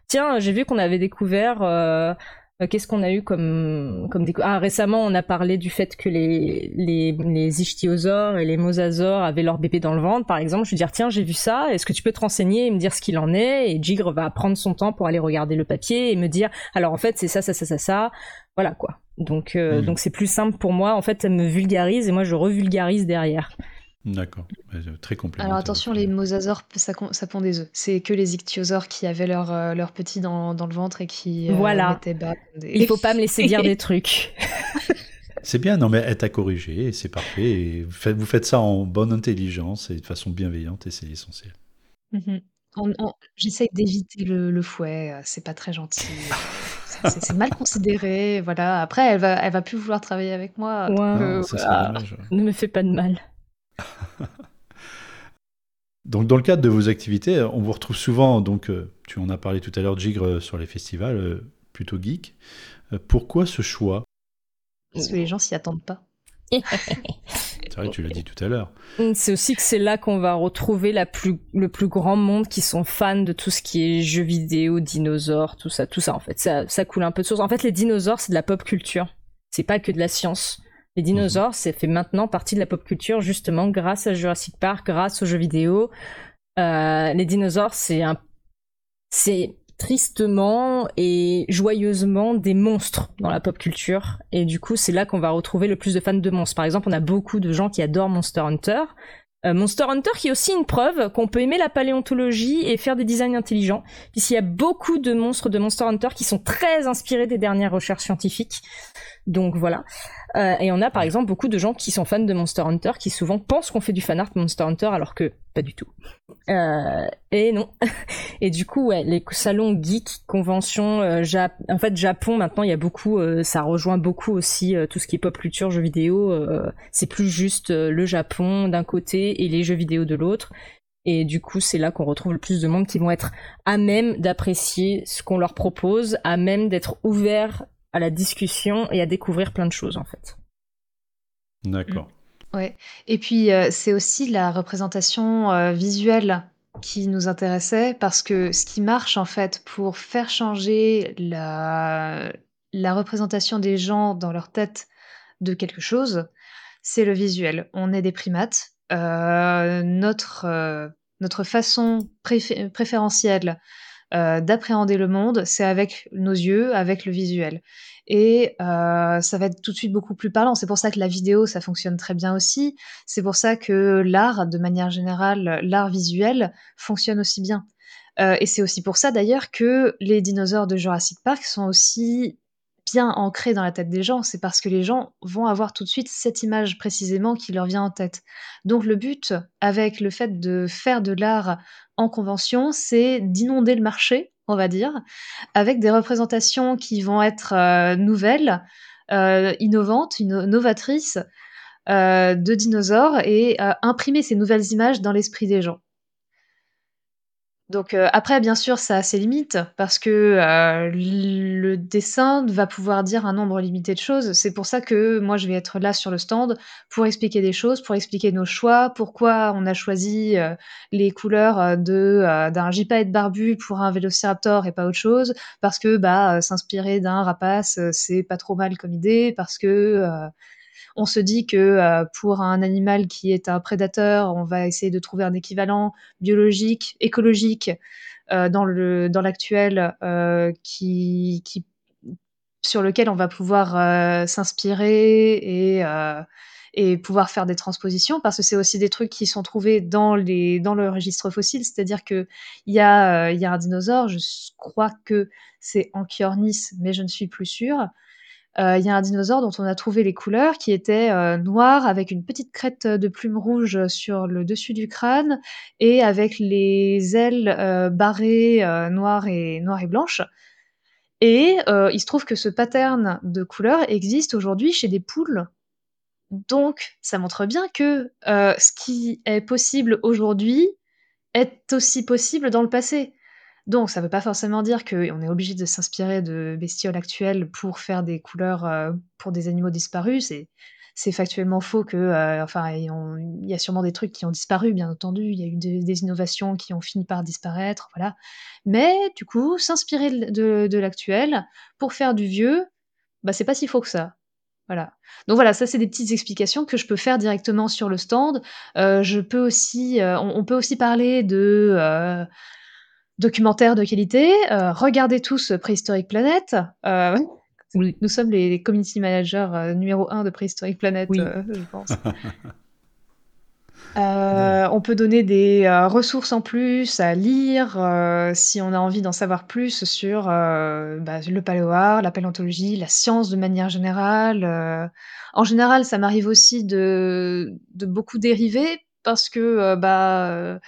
tiens, j'ai vu qu'on avait découvert. Qu'est-ce qu'on a eu comme comme ah récemment on a parlé du fait que les les ichthyosaures et les mosasaures avaient leur bébé dans le ventre par exemple je vais dire tiens j'ai vu ça est-ce que tu peux te renseigner et me dire ce qu'il en est? Et Gigre va prendre son temps pour aller regarder le papier et me dire alors en fait c'est ça ça ça ça ça voilà quoi donc, euh, mmh. donc c'est plus simple pour moi. En fait, elle me vulgarise et moi je revulgarise derrière. D'accord, très complémentaire. Alors attention, les mosasaures, ça, ça pond des œufs. C'est que les ichthyosaures qui avaient leur, euh, leur petit dans, dans, le ventre et qui euh, voilà. bas. Des... Il faut pas me laisser dire des trucs. C'est bien, non mais elle t'a corrigé c'est parfait. Et vous, faites, vous, faites, ça en bonne intelligence et de façon bienveillante et c'est essentiel. Mmh j'essaye d'éviter le, le, fouet, c'est pas très gentil. c'est mal considéré, voilà. Après, elle va, elle va plus vouloir travailler avec moi. Euh, ne me fais pas de mal. donc, dans le cadre de vos activités, on vous retrouve souvent, donc, euh, tu en as parlé tout à l'heure, Gigre, euh, sur les festivals, plutôt geek. pourquoi ce choix? Parce que les gens s'y attendent pas. C'est vrai, tu l'as dit tout à l'heure. Mm, c'est aussi que c'est là qu'on va retrouver la plus, le plus grand monde qui sont fans de tout ce qui est jeux vidéo, dinosaures, tout ça, tout ça en fait. Ça, ça coule un peu de source. En fait, les dinosaures, c'est de la pop culture. C'est pas que de la science. Les dinosaures, c'est fait maintenant partie de la pop culture justement grâce à Jurassic Park, grâce aux jeux vidéo. Euh, les dinosaures, c'est un, c'est tristement et joyeusement des monstres dans la pop culture. Et du coup, c'est là qu'on va retrouver le plus de fans de monstres. Par exemple, on a beaucoup de gens qui adorent Monster Hunter. Euh, Monster Hunter qui est aussi une preuve qu'on peut aimer la paléontologie et faire des designs intelligents, puisqu'il y a beaucoup de monstres de Monster Hunter qui sont très inspirés des dernières recherches scientifiques. Donc voilà. Euh, et on a par exemple beaucoup de gens qui sont fans de Monster Hunter qui souvent pensent qu'on fait du fan art Monster Hunter alors que pas du tout. Euh, et non. et du coup, ouais, les salons geek, conventions, euh, en fait Japon maintenant il y a beaucoup, euh, ça rejoint beaucoup aussi tout ce qui est pop culture, jeux vidéo. c'est plus juste le Japon d'un côté et les jeux vidéo de l'autre. Et du coup, c'est là qu'on retrouve le plus de monde qui vont être à même d'apprécier ce qu'on leur propose, à même d'être ouverts à la discussion et à découvrir plein de choses en fait. D'accord. Mm. Ouais. Et puis euh, c'est aussi la représentation euh, visuelle qui nous intéressait parce que ce qui marche en fait pour faire changer la, la représentation des gens dans leur tête de quelque chose, c'est le visuel. On est des primates. Euh, notre, notre façon préférentielle euh, d'appréhender le monde, c'est avec nos yeux, avec le visuel. Et euh, ça va être tout de suite beaucoup plus parlant. C'est pour ça que la vidéo, ça fonctionne très bien aussi. C'est pour ça que l'art, de manière générale, l'art visuel fonctionne aussi bien. Euh, et c'est aussi pour ça d'ailleurs que les dinosaures de Jurassic Park sont aussi bien ancrés dans la tête des gens. C'est parce que les gens vont avoir tout de suite cette image précisément qui leur vient en tête. Donc le but, avec le fait de faire de l'art en convention, c'est d'inonder le marché, on va dire, avec des représentations qui vont être euh, nouvelles, euh, innovantes, novatrices euh, de dinosaures et imprimer ces nouvelles images dans l'esprit des gens. Donc après, bien sûr, ça a ses limites parce que le dessin va pouvoir dire un nombre limité de choses. C'est pour ça que moi, je vais être là sur le stand pour expliquer des choses, pour expliquer nos choix, pourquoi on a choisi les couleurs de d'un gypaète barbu pour un vélociraptor et pas autre chose, parce que bah s'inspirer d'un rapace, c'est pas trop mal comme idée, parce que on se dit que euh, pour un animal qui est un prédateur, on va essayer de trouver un équivalent biologique, écologique euh, dans l'actuel euh, sur lequel on va pouvoir s'inspirer et pouvoir faire des transpositions parce que c'est aussi des trucs qui sont trouvés dans les dans le registre fossile. C'est-à-dire que il y a y a un dinosaure je crois que c'est Anchiornis mais je ne suis plus sûre il y a un dinosaure dont on a trouvé les couleurs qui était euh, noir avec une petite crête de plumes rouges sur le dessus du crâne et avec les ailes euh, barrées noires et noires et blanches. Et il se trouve que ce pattern de couleurs existe aujourd'hui chez des poules. Donc, ça montre bien que ce qui est possible aujourd'hui est aussi possible dans le passé. Donc ça ne veut pas forcément dire qu'on est obligé de s'inspirer de bestioles actuelles pour faire des couleurs, euh, pour des animaux disparus. C'est factuellement faux que, euh, enfin, il y a sûrement des trucs qui ont disparu, bien entendu. Il y a eu des innovations qui ont fini par disparaître, voilà. Mais du coup, s'inspirer de l'actuel pour faire du vieux, bah, c'est pas si faux que ça. Voilà. Donc voilà, ça c'est des petites explications que je peux faire directement sur le stand. Euh, on peut aussi parler de, documentaire de qualité. Euh, regardez tous Préhistorique Planet. Euh, nous sommes les, community managers euh, numéro un de Préhistorique Planet, je pense. on peut donner des ressources en plus à lire si on a envie d'en savoir plus sur bah, le paléoart, la paléontologie, la science de manière générale. en général, ça m'arrive aussi de, de, beaucoup dériver parce que bah,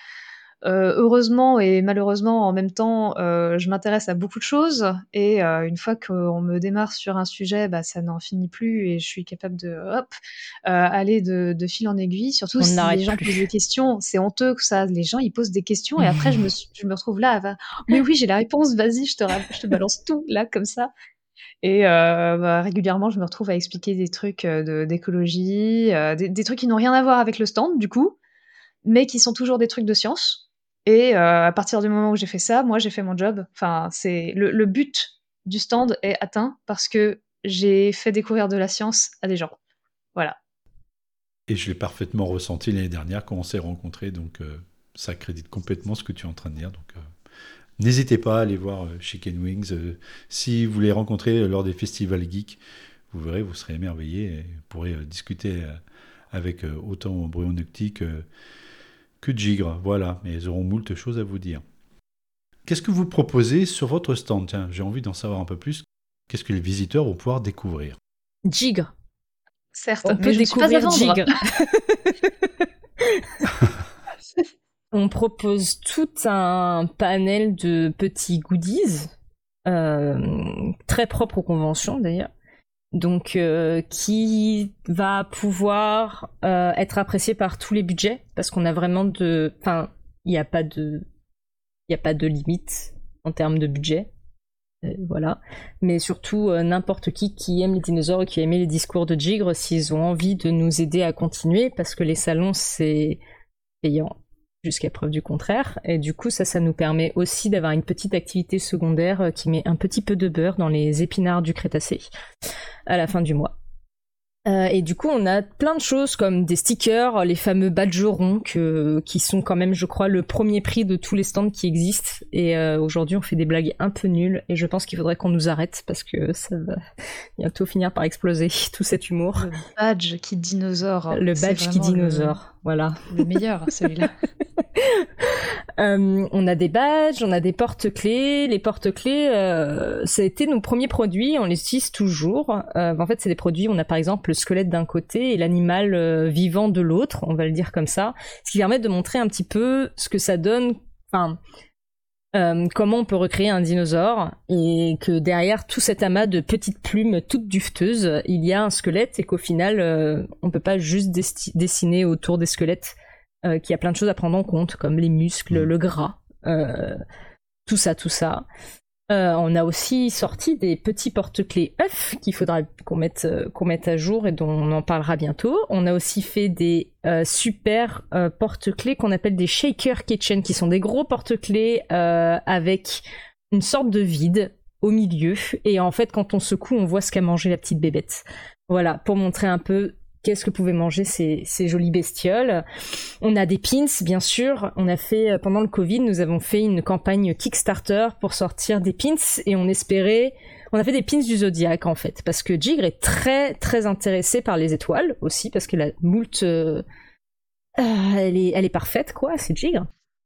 euh, heureusement et malheureusement en même temps, euh, je m'intéresse à beaucoup de choses et euh, une fois qu'on me démarre sur un sujet, bah, ça n'en finit plus et je suis capable de hop, aller de, fil en aiguille. Surtout si les gens posent des questions, c'est honteux que ça. Les gens ils posent des questions et après je me, je me retrouve là, mais oui j'ai la réponse, vas-y je te, je te balance tout là comme ça. Et bah, régulièrement, je me retrouve à expliquer des trucs d'écologie, des, des, trucs qui n'ont rien à voir avec le stand, du coup, mais qui sont toujours des trucs de science. Et euh, à partir du moment où j'ai fait ça, moi j'ai fait mon job. Enfin, c'est le, but du stand est atteint parce que j'ai fait découvrir de la science à des gens. Voilà. Et je l'ai parfaitement ressenti l'année dernière quand on s'est rencontrés, donc euh, ça accrédite complètement ce que tu es en train de dire. Donc, euh, n'hésitez pas à aller voir Chicken Wings. si vous les rencontrez lors des festivals geeks, vous verrez, vous serez émerveillés et vous pourrez discuter avec autant Bruno que que de gigre, voilà, mais ils auront moult choses à vous dire. Qu'est-ce que vous proposez sur votre stand? Tiens, j'ai envie d'en savoir un peu plus. Qu'est-ce que les visiteurs vont pouvoir découvrir? Gigre. Certes, On mais peut je ne suis pas à découvrir. Gigre. On propose tout un panel de petits goodies, euh, très propres aux conventions d'ailleurs, donc euh, qui va pouvoir euh, être apprécié par tous les budgets, parce qu'on a vraiment de... Enfin, il n'y a pas de... Il n'y a pas de limite en termes de budget. Euh, voilà. Mais surtout, n'importe qui qui aime les dinosaures et qui a aimé les discours de Gigre, s'ils ont envie de nous aider à continuer, parce que les salons, c'est payant jusqu'à preuve du contraire. Et du coup, ça, ça nous permet aussi d'avoir une petite activité secondaire euh, qui met un petit peu de beurre dans les épinards du Crétacé à la fin du mois. Euh, et du coup, on a plein de choses comme des stickers, les fameux badgerons que, qui sont quand même, je crois, le premier prix de tous les stands qui existent. Et euh, aujourd'hui, on fait des blagues un peu nulles. Et je pense qu'il faudrait qu'on nous arrête parce que ça va bientôt finir par exploser tout cet humour. Le badge qui dinosaure. Le badge qui vraiment le- dinosaure, voilà. Le meilleur, celui-là. Euh, on a des badges, on a des porte-clés. Les porte-clés, euh, ça a été nos premiers produits, on les utilise toujours. Euh, en fait, c'est des produits, on a par exemple le squelette d'un côté et l'animal vivant de l'autre, on va le dire comme ça. Ce qui permet de montrer un petit peu ce que ça donne, comment on peut recréer un dinosaure et que derrière tout cet amas de petites plumes toutes dufteuses, il y a un squelette et qu'au final, euh, on peut pas juste dessiner autour des squelettes euh, qu'il y a plein de choses à prendre en compte, comme les muscles, Mm. le gras, euh, tout ça, tout ça. Euh, on a aussi sorti des petits porte-clés œufs qu'il faudra qu'on mette, qu'on mette à jour et dont on en parlera bientôt. On a aussi fait des super porte-clés qu'on appelle des shaker kitchen, qui sont des gros porte-clés avec une sorte de vide au milieu. Et en fait, quand on secoue, on voit ce qu'a mangé la petite bébête. Voilà, pour montrer un peu qu'est-ce que pouvaient manger ces, jolies bestioles. On a des pins, bien sûr. On a fait, euh, pendant le Covid, nous avons fait une campagne Kickstarter pour sortir des pins et on espérait, on a fait des pins du zodiaque, en fait. Parce que Jigre est très, très intéressé par les étoiles aussi, parce que la moult, euh, euh, elle est, elle est parfaite, quoi. C'est Jigre.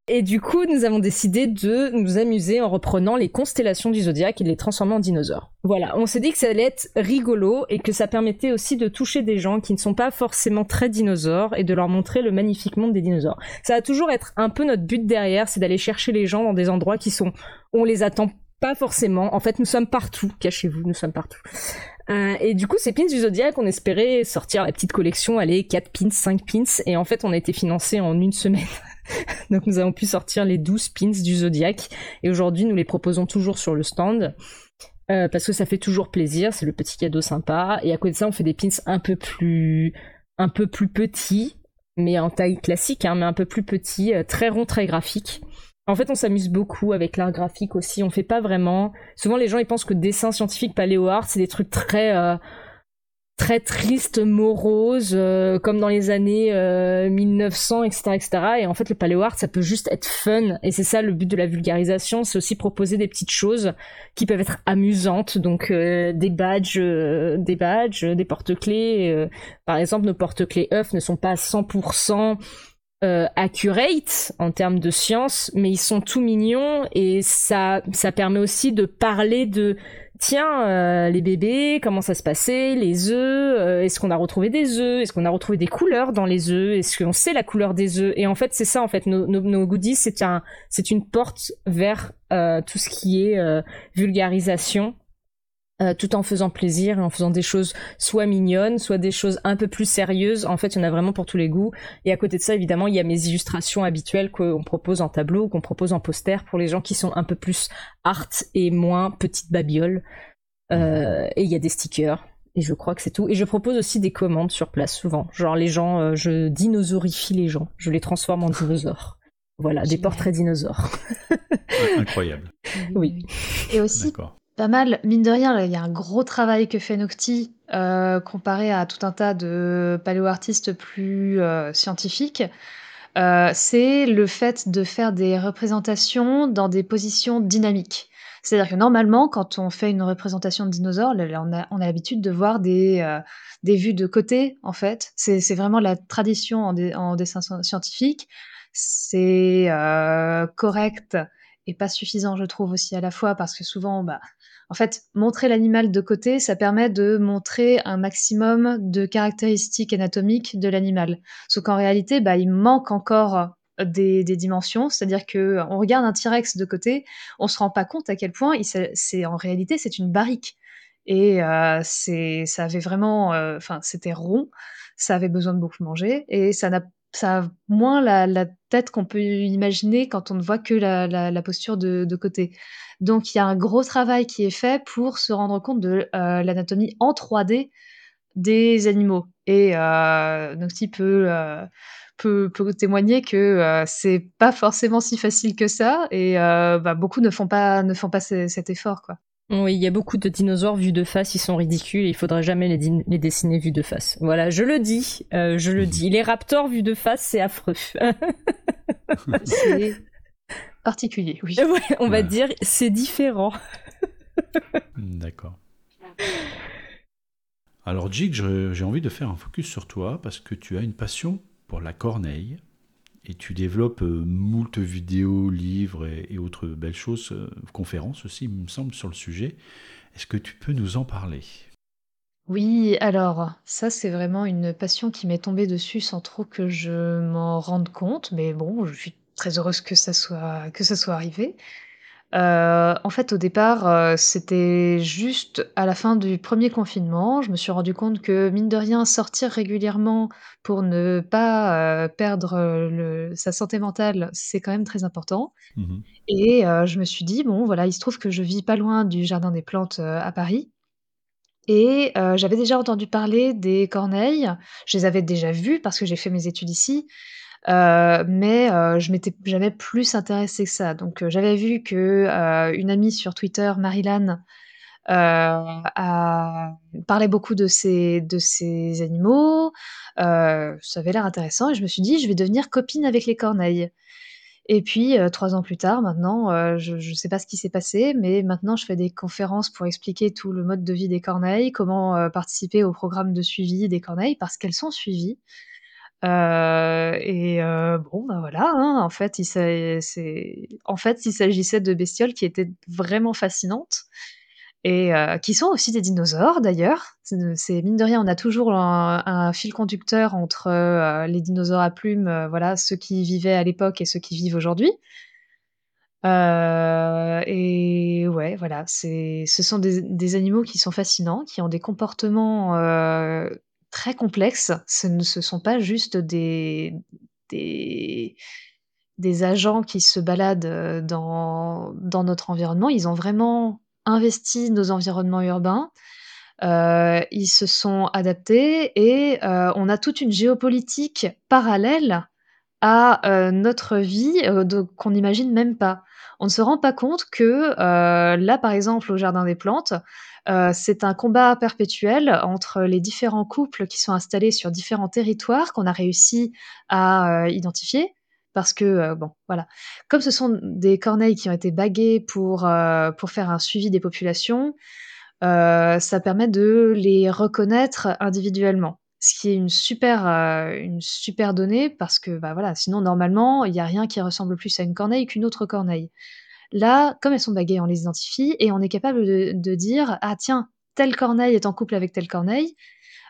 Et du coup, nous avons décidé de nous amuser en reprenant les constellations du zodiaque et de les transformer en dinosaures. Voilà, on s'est dit que ça allait être rigolo et que ça permettait aussi de toucher des gens qui ne sont pas forcément très dinosaures et de leur montrer le magnifique monde des dinosaures. Ça va toujours être un peu notre but derrière, c'est d'aller chercher les gens dans des endroits qui sont on les attend pas forcément. En fait, nous sommes partout. Cachez-vous, nous sommes partout. Euh, et du coup, ces pins du Zodiac, on espérait sortir la petite collection, allez, 4 pins, 5 pins, et en fait, on a été financé en une semaine. Donc nous avons pu sortir les 12 pins du Zodiac, et aujourd'hui, nous les proposons toujours sur le stand. euh, parce que ça fait toujours plaisir, c'est le petit cadeau sympa. Et à côté de ça, on fait des pins un peu plus, un peu plus petits, mais en taille classique, hein, mais un peu plus petits, euh, très ronds, très graphiques. En fait, on s'amuse beaucoup avec l'art graphique aussi. On fait pas vraiment. Souvent, les gens ils pensent que dessin scientifique, paléo art, c'est des trucs très euh, très tristes, moroses, euh, comme dans les années euh, 1900, etc., etc. Et en fait, le paléo art, ça peut juste être fun. Et c'est ça le but de la vulgarisation, c'est aussi proposer des petites choses qui peuvent être amusantes. Donc euh, des badges, euh, des badges, des porte-clés. par exemple, nos porte-clés œufs ne sont pas à 100% euh, accurate en termes de science, mais ils sont tout mignons et ça, ça permet aussi de parler de tiens euh, les bébés, comment ça se passait, les œufs, euh, est-ce qu'on a retrouvé des œufs, est-ce qu'on a retrouvé des couleurs dans les œufs, est-ce qu'on sait la couleur des œufs et en fait c'est ça en fait nos, nos, nos goodies c'est un c'est une porte vers euh, tout ce qui est euh, vulgarisation euh, tout en faisant plaisir et en faisant des choses soit mignonnes, soit des choses un peu plus sérieuses. En fait, il y en a vraiment pour tous les goûts. Et à côté de ça, évidemment, il y a mes illustrations habituelles qu'on propose en tableau, qu'on propose en poster pour les gens qui sont un peu plus art et moins petite babiole. Euh, et il y a des stickers. Et je crois que c'est tout. Et je propose aussi des commandes sur place souvent. Genre les gens, euh, je dinosaurifie les gens. Je les transforme en dinosaures. Voilà, des portraits dinosaures. Incroyable. Oui. Et aussi, D'accord. Pas mal, mine de rien, il y a un gros travail que fait Nocti euh, comparé à tout un tas de paléo-artistes plus euh, scientifiques. Euh, c'est le fait de faire des représentations dans des positions dynamiques. C'est-à-dire que normalement, quand on fait une représentation de dinosaure, là, là, on a, l'habitude de voir des, des vues de côté, en fait. C'est vraiment la tradition en, dessin sci- scientifique. C'est correct est pas suffisant, je trouve aussi à la fois parce que souvent, bah, en fait, montrer l'animal de côté, ça permet de montrer un maximum de caractéristiques anatomiques de l'animal. Sauf qu'en réalité, bah, il manque encore des, dimensions, c'est-à-dire que on regarde un T-Rex de côté, on se rend pas compte à quel point c'est en réalité c'est une barrique et euh, c'est ça avait vraiment, euh, enfin c'était rond, ça avait besoin de beaucoup manger et ça n'a ça a moins la, tête qu'on peut imaginer quand on ne voit que la, posture de, côté. Donc il y a un gros travail qui est fait pour se rendre compte de euh, l'anatomie en 3D des animaux. Et euh, Nocti peut, euh, peut, peut, témoigner que euh, c'est pas forcément si facile que ça, et bah, beaucoup ne font pas, ne font pas cet effort. quoi. Oui, il y a beaucoup de dinosaures vus de face, ils sont ridicules, il faudra jamais les, dessiner vus de face. Voilà, je le dis, euh, je le dis. Les raptors vus de face, c'est affreux. c'est particulier, oui. on va dire, c'est différent. D'accord. Alors Jig, j'ai envie de faire un focus sur toi parce que tu as une passion pour la corneille et tu développes euh, moult vidéos, livres et, autres belles choses, euh, conférences aussi, il me semble, sur le sujet. Est-ce que tu peux nous en parler? Oui, alors ça c'est vraiment une passion qui m'est tombée dessus sans trop que je m'en rende compte, mais bon, je suis très heureuse que ça soit, que ça soit arrivé. Euh, en fait, au départ, euh, c'était juste à la fin du premier confinement. Je me suis rendu compte que, mine de rien, sortir régulièrement pour ne pas, euh, perdre, le sa santé mentale, c'est quand même très important mmh et je me suis dit: «Bon, voilà, il se trouve que je vis pas loin du jardin des plantes, à Paris» et j'avais déjà entendu parler des corneilles. Je les avais déjà vues parce que j'ai fait mes études ici euh, mais euh, je m'étais jamais plus intéressée que ça. Donc euh, j'avais vu que une amie sur Twitter, Marilyn, a parlait beaucoup de ces de ces animaux. ça avait l'air intéressant et je me suis dit: «Je vais devenir copine avec les corneilles» et puis, trois ans plus tard, maintenant, je ne sais pas ce qui s'est passé, mais maintenant je fais des conférences pour expliquer tout le mode de vie des corneilles, comment, participer au programme de suivi des corneilles parce qu'elles sont suivies. Euh, et euh, bon, bah, voilà, hein, en fait, il en fait, il s'agissait de bestioles qui étaient vraiment fascinantes et euh, qui sont aussi des dinosaures d'ailleurs. C'est mine de rien, on a toujours un fil conducteur entre, les dinosaures à plumes, voilà, ceux qui vivaient à l'époque et ceux qui vivent aujourd'hui. et ouais, voilà, ce sont des des animaux qui sont fascinants, qui ont des comportements, très complexes. Ce ne sont pas juste des agents qui se baladent, dans dans notre environnement. Ils ont vraiment investi nos environnements urbains. Euh, ils se sont adaptés et heu, on a toute une géopolitique parallèle à, heu, notre vie, qu'on n'imagine même pas. On ne se rend pas compte que, là, par exemple, au jardin des plantes, euh, c'est un combat perpétuel entre les différents couples qui sont installés sur différents territoires qu'on a réussi à euh, identifier. Parce que, euh, bon, voilà. Comme ce sont des corneilles qui ont été baguées pour, pour faire un suivi des populations, ça permet de les reconnaître individuellement. Ce qui est une super, une super donnée parce que, bah voilà, sinon, normalement, il n'y a rien qui ressemble plus à une corneille qu'une autre corneille. Là, comme elles sont baguées, on les identifie et on est capable de, dire ah tiens, telle corneille est en couple avec telle corneille.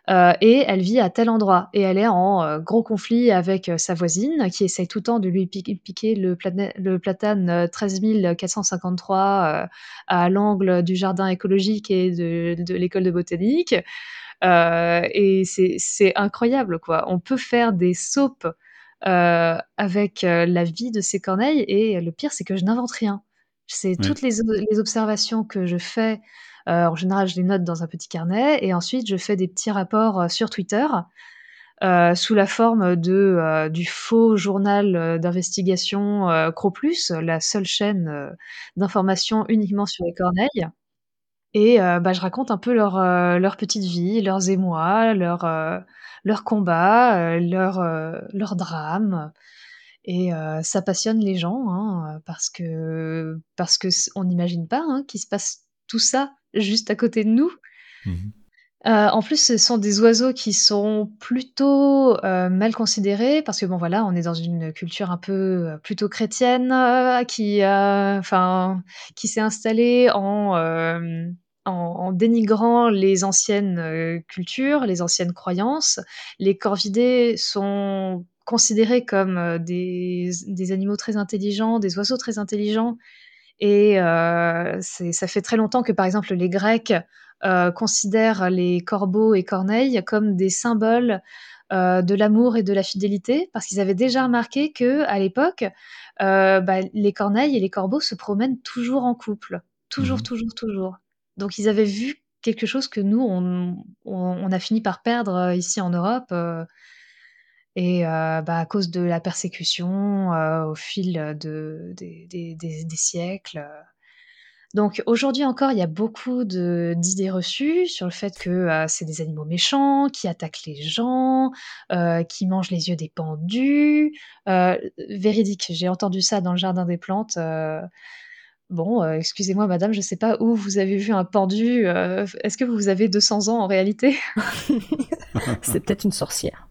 Euh, et elle vit à tel endroit. Et elle est en euh, gros conflit avec euh, sa voisine qui essaye tout le temps de lui piquer le, platane 13 453 à l'angle du jardin écologique et de, l'école de botanique. Et c'est incroyable, quoi. On peut faire des soaps avec la vie de ces corneilles et le pire, c'est que je n'invente rien. C'est toutes les, observations que je fais. Euh, en général, je les note dans un petit carnet et ensuite je fais des petits rapports euh, sur Twitter euh, sous la forme de du faux journal d'investigation Croplus, la seule chaîne d'information uniquement sur les corneilles. Et bah, je raconte un peu leur, leur petite vie, leurs émois, leurs leur combats, leurs leur drames. Et ça passionne les gens, hein, parce que parce que on n'imagine pas, hein, qu'il se passe tout ça juste à côté de nous. Mmh Heu, en plus, ce sont des oiseaux qui sont plutôt, heu, mal considérés parce que bon, voilà, on est dans une culture un peu, heu, plutôt chrétienne, qui, qui s'est installée en, dénigrant les anciennes, cultures, les anciennes croyances. Les corvidés sont considérés comme, des animaux très intelligents, des oiseaux très intelligents et ça fait très longtemps que, par exemple, les Grecs, heu, considèrent les corbeaux et corneilles comme des symboles, heu, de l'amour et de la fidélité. Parce qu'ils avaient déjà remarqué qu'à l'époque, heu, bah, les corneilles et les corbeaux se promènent toujours en couple. Toujours, Mmh toujours, toujours. Donc ils avaient vu quelque chose que nous, on on on a fini par perdre, heu, ici en Europe, et bah, à cause de la persécution, au fil, de des des des des siècles. Donc aujourd'hui encore, il y a beaucoup de d'idées reçues sur le fait que, heu, c'est des animaux méchants, qui attaquent les gens, heu, qui mangent les yeux des pendus. Heu, véridique, j'ai entendu ça dans le jardin des plantes. Bon, excusez-moi madame, je sais pas où vous avez vu un pendu, est-ce que vous avez 200 ans en réalité? C'est peut-être une sorcière.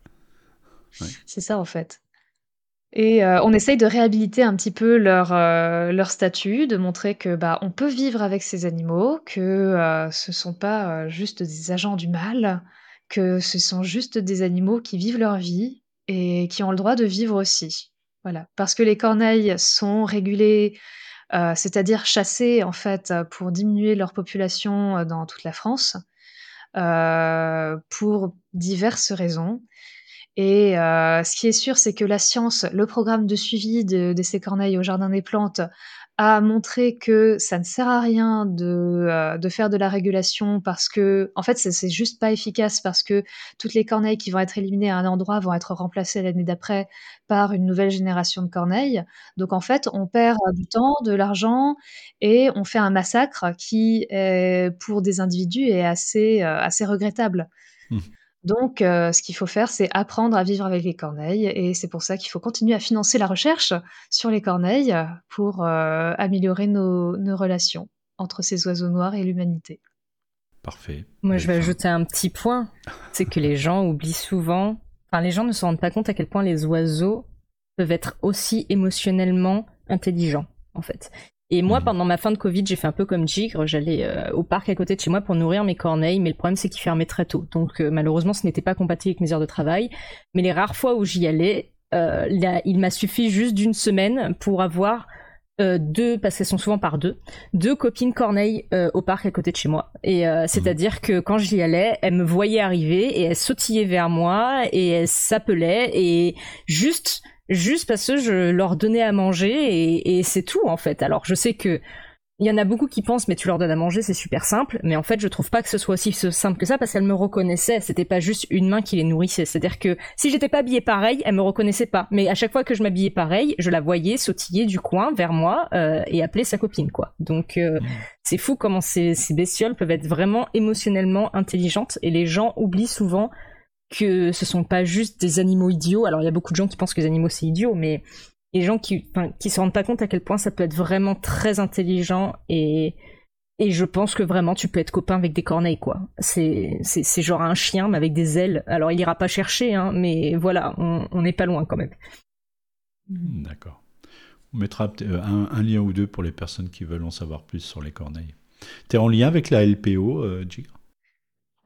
C'est ça en fait. Et heu, on essaye de réhabiliter un petit peu leur, heu, leur statut, de montrer que, bah, on peut vivre avec ces animaux, que, heu, ce sont pas, juste des agents du mal, que ce sont juste des animaux qui vivent leur vie et qui ont le droit de vivre aussi. Voilà. Parce que les corneilles sont régulées, c'est-à-dire chassées en fait, pour diminuer leur population, dans toute la France, pour diverses raisons. Et heu, ce qui est sûr, c'est que la science, le programme de suivi de ces corneilles au jardin des plantes a montré que ça ne sert à rien de, de faire de la régulation parce qu'en fait, c'est juste pas efficace parce que toutes les corneilles qui vont être éliminées à un endroit vont être remplacées l'année d'après par une nouvelle génération de corneilles. Donc en fait, on perd, du temps, de l'argent et on fait un massacre qui est, pour des individus, est assez, assez regrettable. Mmh. Donc heu, ce qu'il faut faire, c'est apprendre à vivre avec les corneilles et c'est pour ça qu'il faut continuer à financer la recherche sur les corneilles pour, heu, améliorer nos nos relations entre ces oiseaux noirs et l'humanité. Parfait. Moi, je vais fin. ajouter un petit point. C'est que les gens oublient souvent. Enfin, les gens ne se rendent pas compte à quel point les oiseaux peuvent être aussi émotionnellement intelligents, en fait. Et moi, Mhm. pendant ma fin de Covid, j'ai fait un peu comme Gigre. J'allais euh, au parc à côté de chez moi pour nourrir mes corneilles, mais le problème, c'est qu'ils fermaient très tôt. Donc, euh, malheureusement, ce n'était pas compatible avec mes heures de travail. Mais les rares fois où j'y allais, euh, là, il m'a suffi juste d'une semaine pour avoir euh, deux, parce qu'elles sont souvent par deux, deux copines corneilles euh, au parc à côté de chez moi. Et euh, c'est-à-dire que quand j'y allais, elles me voyaient arriver et elles sautillaient vers moi et elles s'appelaient et juste, juste parce que je leur donnais à manger et, et c'est tout en fait. Alors je sais que il y en a beaucoup qui pensent, mais tu leur donnes à manger, c'est super simple. Mais en fait, je trouve pas que ce soit aussi simple que ça parce qu'elles me reconnaissaient. C'était pas juste une main qui les nourrissait. C'est-à-dire que si j'étais pas habillée pareil, elles me reconnaissaient pas. Mais à chaque fois que je m'habillais pareil, je la voyais sautiller du coin vers moi euh, et appeler sa copine, quoi. Donc euh, Mmh. c'est fou comment ces, ces bestioles peuvent être vraiment émotionnellement intelligentes et les gens oublient souvent que ce sont pas juste des animaux idiots. Alors il y a beaucoup de gens qui pensent que les animaux c'est idiot, mais les gens qui, qui se rendent pas compte à quel point ça peut être vraiment très intelligent et et je pense que vraiment tu peux être copain avec des corneilles quoi. C'est c'est genre un chien mais avec des ailes. Alors il ira pas chercher hein, mais voilà, on n'est pas loin quand même. Hmm, D'accord. On mettra euh, un, lien ou deux pour les personnes qui veulent en savoir plus sur les corneilles. T'es en lien avec la LPO, euh,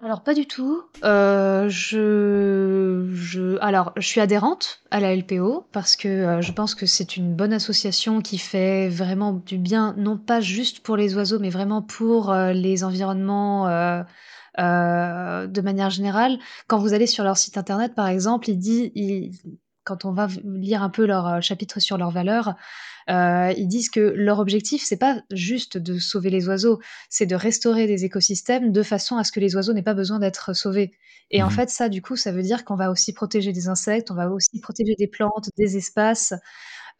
Alors pas du tout. Heu, je je alors je suis adhérente à la LPO parce que, heu, je pense que c'est une bonne association qui fait vraiment du bien, non pas juste pour les oiseaux, mais vraiment pour, heu, les environnements, heu, de manière générale. Quand vous allez sur leur site internet, par exemple, ils dit quand on va lire un peu leur, chapitre sur leurs valeurs, heu, ils disent que leur objectif, c'est pas juste de sauver les oiseaux, c'est de restaurer des écosystèmes de façon à ce que les oiseaux n'aient pas besoin d'être sauvés. Et en Mhm. fait, ça, du coup, ça veut dire qu'on va aussi protéger des insectes, on va aussi protéger des plantes, des espaces.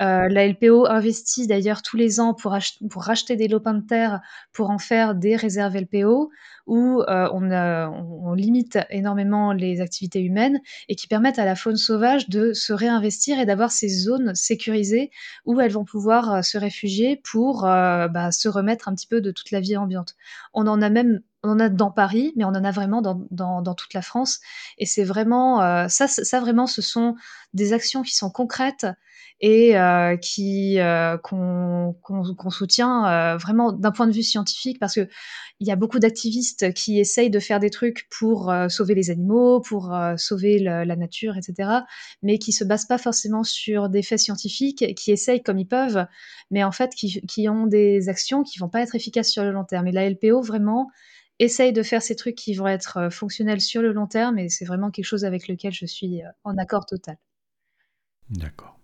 Heu, la LPO investit d'ailleurs tous les ans pour ach pour racheter des lopins de terre pour en faire des réserves LPO où, heu, on, heu, on limite énormément les activités humaines et qui permettent à la faune sauvage de se réinvestir et d'avoir ces zones sécurisées où elles vont pouvoir, heu, se réfugier pour, heu, bah, se remettre un petit peu de toute la vie ambiante. On en a même on en a dans Paris, mais on en a vraiment dans, toute la France. Et c'est vraiment euh, ça, vraiment, ce sont des actions qui sont concrètes et euh, qui euh, qu'on soutient vraiment d'un point de vue scientifique parce que il y a beaucoup d'activistes qui essayent de faire des trucs pour sauver les animaux, pour sauver la nature, etc., mais qui se basent pas forcément sur des faits scientifiques, qui essayent comme ils peuvent, mais en fait qui, qui ont des actions qui vont pas être efficaces sur le long terme. Et la LPO vraiment essaye de faire ces trucs qui vont être euh, fonctionnels sur le long terme et c'est vraiment quelque chose avec lequel je suis euh, en accord total. D'accord.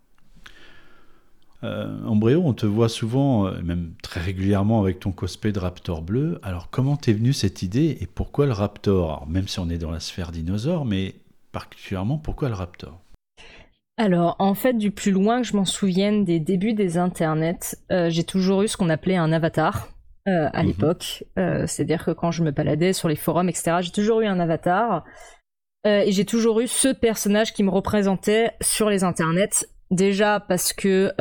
Euh, Ambréo, on te voit souvent, euh, même très régulièrement avec ton cosplay de Raptor bleu. Alors comment t'es venue cette idée et pourquoi le Raptor? Même si on est dans la sphère dinosaure, mais particulièrement pourquoi le Raptor? Alors, en fait, du plus loin que je m'en souvienne des débuts des internets, j'ai toujours eu ce qu'on appelait un avatar. Euh, à mhm. l'époque. Euh, c'est-à-dire que quand je me baladais sur les forums, etc., j'ai toujours eu un avatar. Euh, et j'ai toujours eu ce personnage qui me représentait sur les internets. Déjà parce que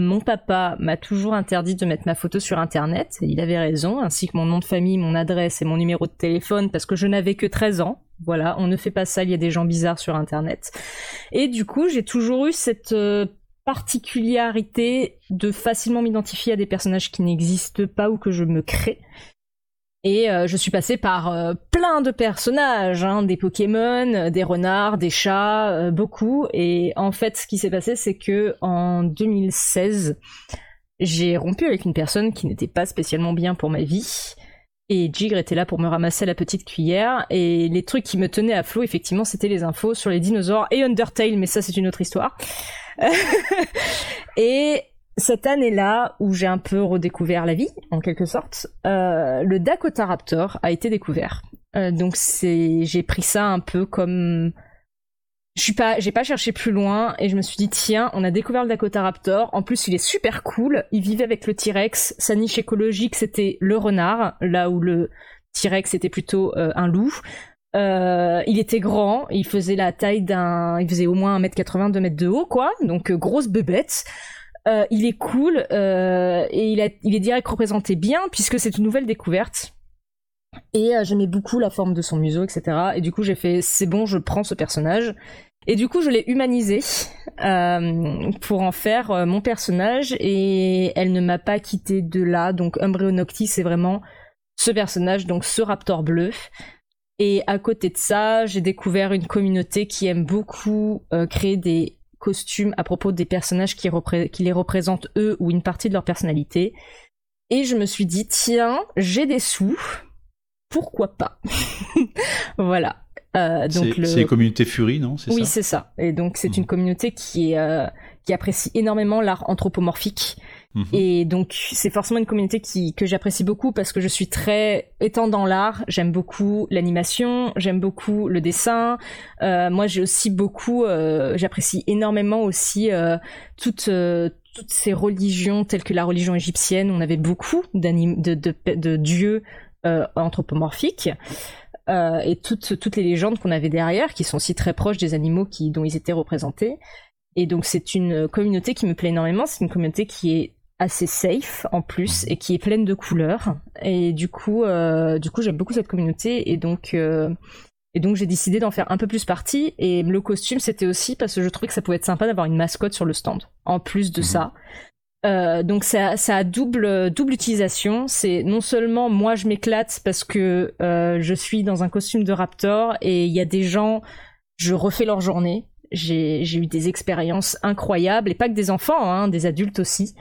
mon papa m'a toujours interdit de mettre ma photo sur internet, et il avait raison, ainsi que mon nom de famille, mon adresse et mon numéro de téléphone, parce que je n'avais que 13 ans. Voilà, on ne fait pas ça, il y a des gens bizarres sur internet. Et du coup, j'ai toujours eu cette particularité de facilement m'identifier à des personnages qui n'existent pas ou que je me crée. Et euh, je suis passée par euh, plein de personnages, hein, des Pokémon, des renards, des chats, euh, beaucoup. Et en fait, ce qui s'est passé, c'est que en 2016, j'ai rompu avec une personne qui n'était pas spécialement bien pour ma vie. Et Jigre était là pour me ramasser la petite cuillère. Et les trucs qui me tenaient à flot, effectivement, c'était les infos sur les dinosaures et Undertale, mais ça, c'est une autre histoire. et cette année-là, où j'ai un peu redécouvert la vie, en quelque sorte, euh, le Dakota Raptor a été découvert. Euh, donc c'est, j'ai pris ça un peu comme, je suis pas, j'ai pas cherché plus loin et je me suis dit tiens, on a découvert le Dakota Raptor. En plus, il est super cool. Il vivait avec le T-Rex. Sa niche écologique, c'était le renard, là où le T-Rex était plutôt euh, un loup. Euh, il était grand, il faisait la taille d'un, il faisait au moins 1m80, 2m de haut, quoi. Donc euh, grosse bebête. Euh, il est cool et il, est direct représenté bien puisque c'est une nouvelle découverte. Et j'aimais beaucoup la forme de son museau, etc. Et du coup j'ai fait c'est bon, je prends ce personnage. Et du coup je l'ai humanisé pour en faire mon personnage et elle ne m'a pas quitté de là. Donc Umbreonocti c'est vraiment ce personnage, donc ce raptor bleu. Et à côté de ça, j'ai découvert une communauté qui aime beaucoup euh, créer des costumes à propos des personnages qui, les représentent eux ou une partie de leur personnalité. Et je me suis dit, tiens, j'ai des sous, pourquoi pas? Voilà. Euh, c'est les communautés Fury, non? Oui, c'est ça. Et donc c'est une mhm. communauté qui, est, euh, qui apprécie énormément l'art anthropomorphique Mhm. Et donc c'est forcément une communauté qui que j'apprécie beaucoup parce que je suis très étant dans l'art, j'aime beaucoup l'animation, j'aime beaucoup le dessin. Euh, moi j'ai aussi beaucoup, euh, j'apprécie énormément aussi euh, euh, toutes ces religions telles que la religion égyptienne. On avait beaucoup de, de, de, dieux anthropomorphiques. Et toutes, toutes les légendes qu'on avait derrière, qui sont aussi très proches des animaux qui, dont ils étaient représentés. Et donc c'est une communauté qui me plaît énormément, c'est une communauté qui est assez safe en plus mhm. et qui est pleine de couleurs et du coup euh, du coup j'aime beaucoup cette communauté et donc euh, et donc j'ai décidé d'en faire un peu plus partie et le costume c'était aussi parce que je trouvais que ça pouvait être sympa d'avoir une mascotte sur le stand en plus de mhm. ça euh, donc ça, ça a double double utilisation. C'est non seulement moi je m'éclate parce que euh, je suis dans un costume de raptor et il y a des gens, je refais leur journée j'ai eu des expériences incroyables, et pas que des enfants, hein, des adultes aussi.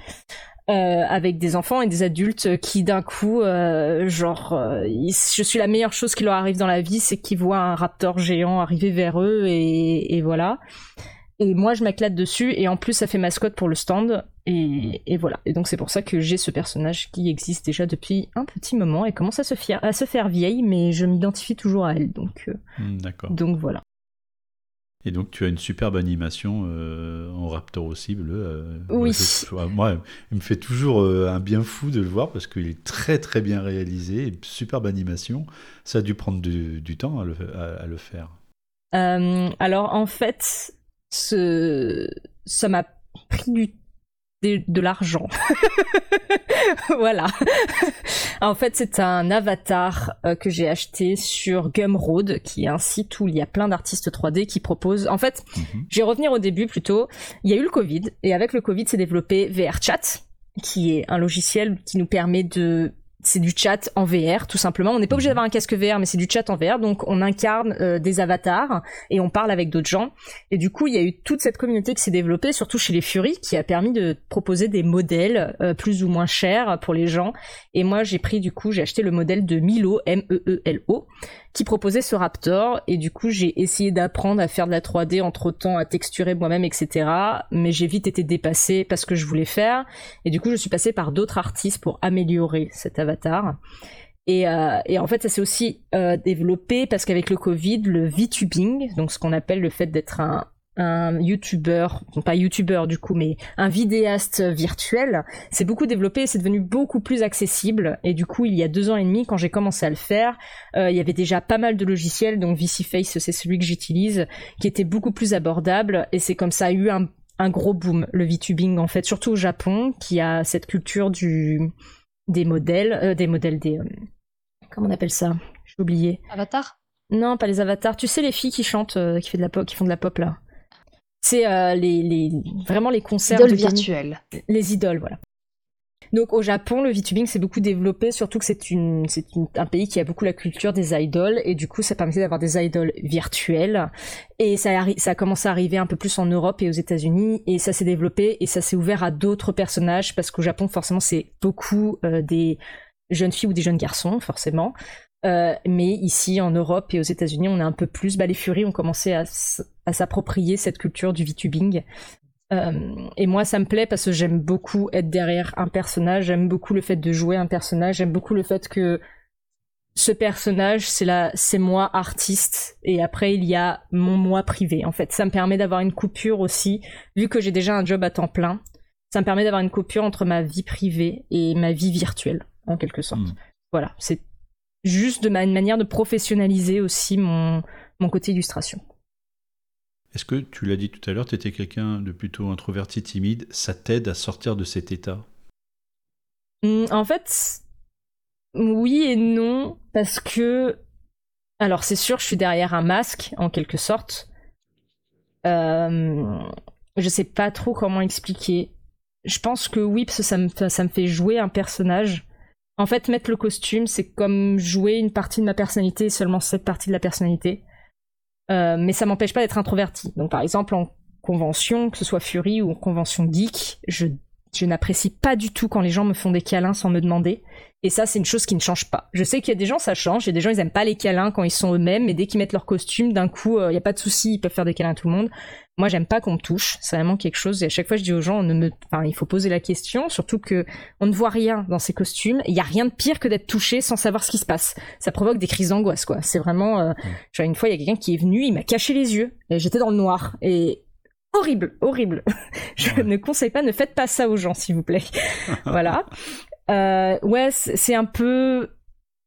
Euh, avec des enfants et des adultes qui d'un coup, euh, genre, euh, je suis la meilleure chose qui leur arrive dans la vie, c'est qu'ils voient un raptor géant arriver vers eux et, et voilà. Et moi, je m'éclate dessus et en plus, ça fait mascotte pour le stand et, et voilà. Et donc c'est pour ça que j'ai ce personnage qui existe déjà depuis un petit moment et commence à se, à se faire vieille, mais je m'identifie toujours à elle. Donc, hmm, d'accord. Donc voilà. Et donc tu as une superbe animation euh, en Raptor aussi bleu. Euh, oui. Moi, il me fait toujours euh, un bien fou de le voir parce qu'il est très très bien réalisé, superbe animation. Ça a dû prendre du, temps à le, faire. alors en fait, ce... ça m'a pris du de, l'argent. voilà. en fait, c'est un avatar euh, que j'ai acheté sur Gumroad, qui est un site où il y a plein d'artistes 3D qui proposent. En fait, mhm. je vais revenir au début plutôt. Il y a eu le Covid, et avec le Covid, c'est développé VRChat, qui est un logiciel qui nous permet de c'est du chat en VR tout simplement. On n'est pas obligé d'avoir un casque VR, mais c'est du chat en VR. Donc on incarne euh, des avatars et on parle avec d'autres gens. Et du coup, il y a eu toute cette communauté qui s'est développée, surtout chez les Furies, qui a permis de proposer des modèles euh, plus ou moins chers pour les gens. Et moi, j'ai pris du coup, j'ai acheté le modèle de Milo, M-E-E-L-O, qui proposait ce Raptor et du coup j'ai essayé d'apprendre à faire de la 3D entre temps, à texturer moi-même, etc. Mais j'ai vite été dépassée parce que je voulais faire et du coup je suis passée par d'autres artistes pour améliorer cet avatar. Et, euh, et en fait ça s'est aussi euh, développé parce qu'avec le Covid, le VTubing, donc ce qu'on appelle le fait d'être un, un youtubeur, pas youtubeur du coup, mais un vidéaste virtuel, c'est beaucoup développé, c'est devenu beaucoup plus accessible. Et du coup, il y a deux ans et demi, quand j'ai commencé à le faire, euh, il y avait déjà pas mal de logiciels, donc VCFace, c'est celui que j'utilise, qui était beaucoup plus abordable. Et c'est comme ça a eu un, gros boom, le VTubing en fait, surtout au Japon, qui a cette culture du des modèles, euh, des modèles des euh, comment on appelle ça? J'ai oublié. Avatar Non, pas les avatars. Tu sais les filles qui chantent, qui fait de la pop, qui font de la pop là? C'est euh, les, les, vraiment les concerts idoles virtuels. Les idoles, voilà. Donc au Japon, le VTubing s'est beaucoup développé, surtout que c'est une, c'est un pays qui a beaucoup la culture des idoles, et du coup ça permettait d'avoir des idoles virtuelles. Et ça a, ça a commencé à arriver un peu plus en Europe et aux États-Unis, et ça s'est développé, et ça s'est ouvert à d'autres personnages, parce qu'au Japon, forcément, c'est beaucoup euh, des jeunes filles ou des jeunes garçons, forcément. Euh, mais ici, en Europe et aux États-Unis, on a un peu plus. Bah, les Furies ont commencé à, s'approprier cette culture du VTubing. Euh, et moi, ça me plaît parce que j'aime beaucoup être derrière un personnage. J'aime beaucoup le fait de jouer un personnage. J'aime beaucoup le fait que ce personnage, c'est là, c'est moi artiste, et après il y a mon moi privé. En fait, ça me permet d'avoir une coupure aussi, vu que j'ai déjà un job à temps plein. Ça me permet d'avoir une coupure entre ma vie privée et ma vie virtuelle, en quelque sorte. Hmm. Voilà, c'est juste de ma manière de professionnaliser aussi mon, mon côté illustration. Est-ce que tu l'as dit tout à l'heure, tu étais quelqu'un de plutôt introverti, timide, ça t'aide à sortir de cet état? Mmh, En fait, oui et non, parce que, alors c'est sûr, je suis derrière un masque, en quelque sorte. Euh, je sais pas trop comment expliquer. Je pense que oui, parce que ça me, ça me fait jouer un personnage. En fait, mettre le costume, c'est comme jouer une partie de ma personnalité, seulement cette partie de la personnalité. Euh, mais ça m'empêche pas d'être introverti. Donc par exemple, en convention, que ce soit Fury ou en convention geek, je, je n'apprécie pas du tout quand les gens me font des câlins sans me demander. Et ça, c'est une chose qui ne change pas. Je sais qu'il y a des gens, ça change. Il y a des gens, ils aiment pas les câlins quand ils sont eux-mêmes, mais dès qu'ils mettent leur costume, d'un coup, il euh, n'y a pas de souci, ils peuvent faire des câlins à tout le monde. Moi, j'aime pas qu'on me touche. C'est vraiment quelque chose. Et à chaque fois, je dis aux gens, on ne me, enfin, il faut poser la question. Surtout que on ne voit rien dans ces costumes. Il y a rien de pire que d'être touché sans savoir ce qui se passe. Ça provoque des crises d'angoisse, quoi. C'est vraiment. Euh... Une fois, il y a quelqu'un qui est venu, il m'a caché les yeux. J'étais dans le noir. Et horrible, horrible. je ne conseille pas, ne faites pas ça aux gens, s'il vous plaît. voilà. Euh, ouais, c'est un peu.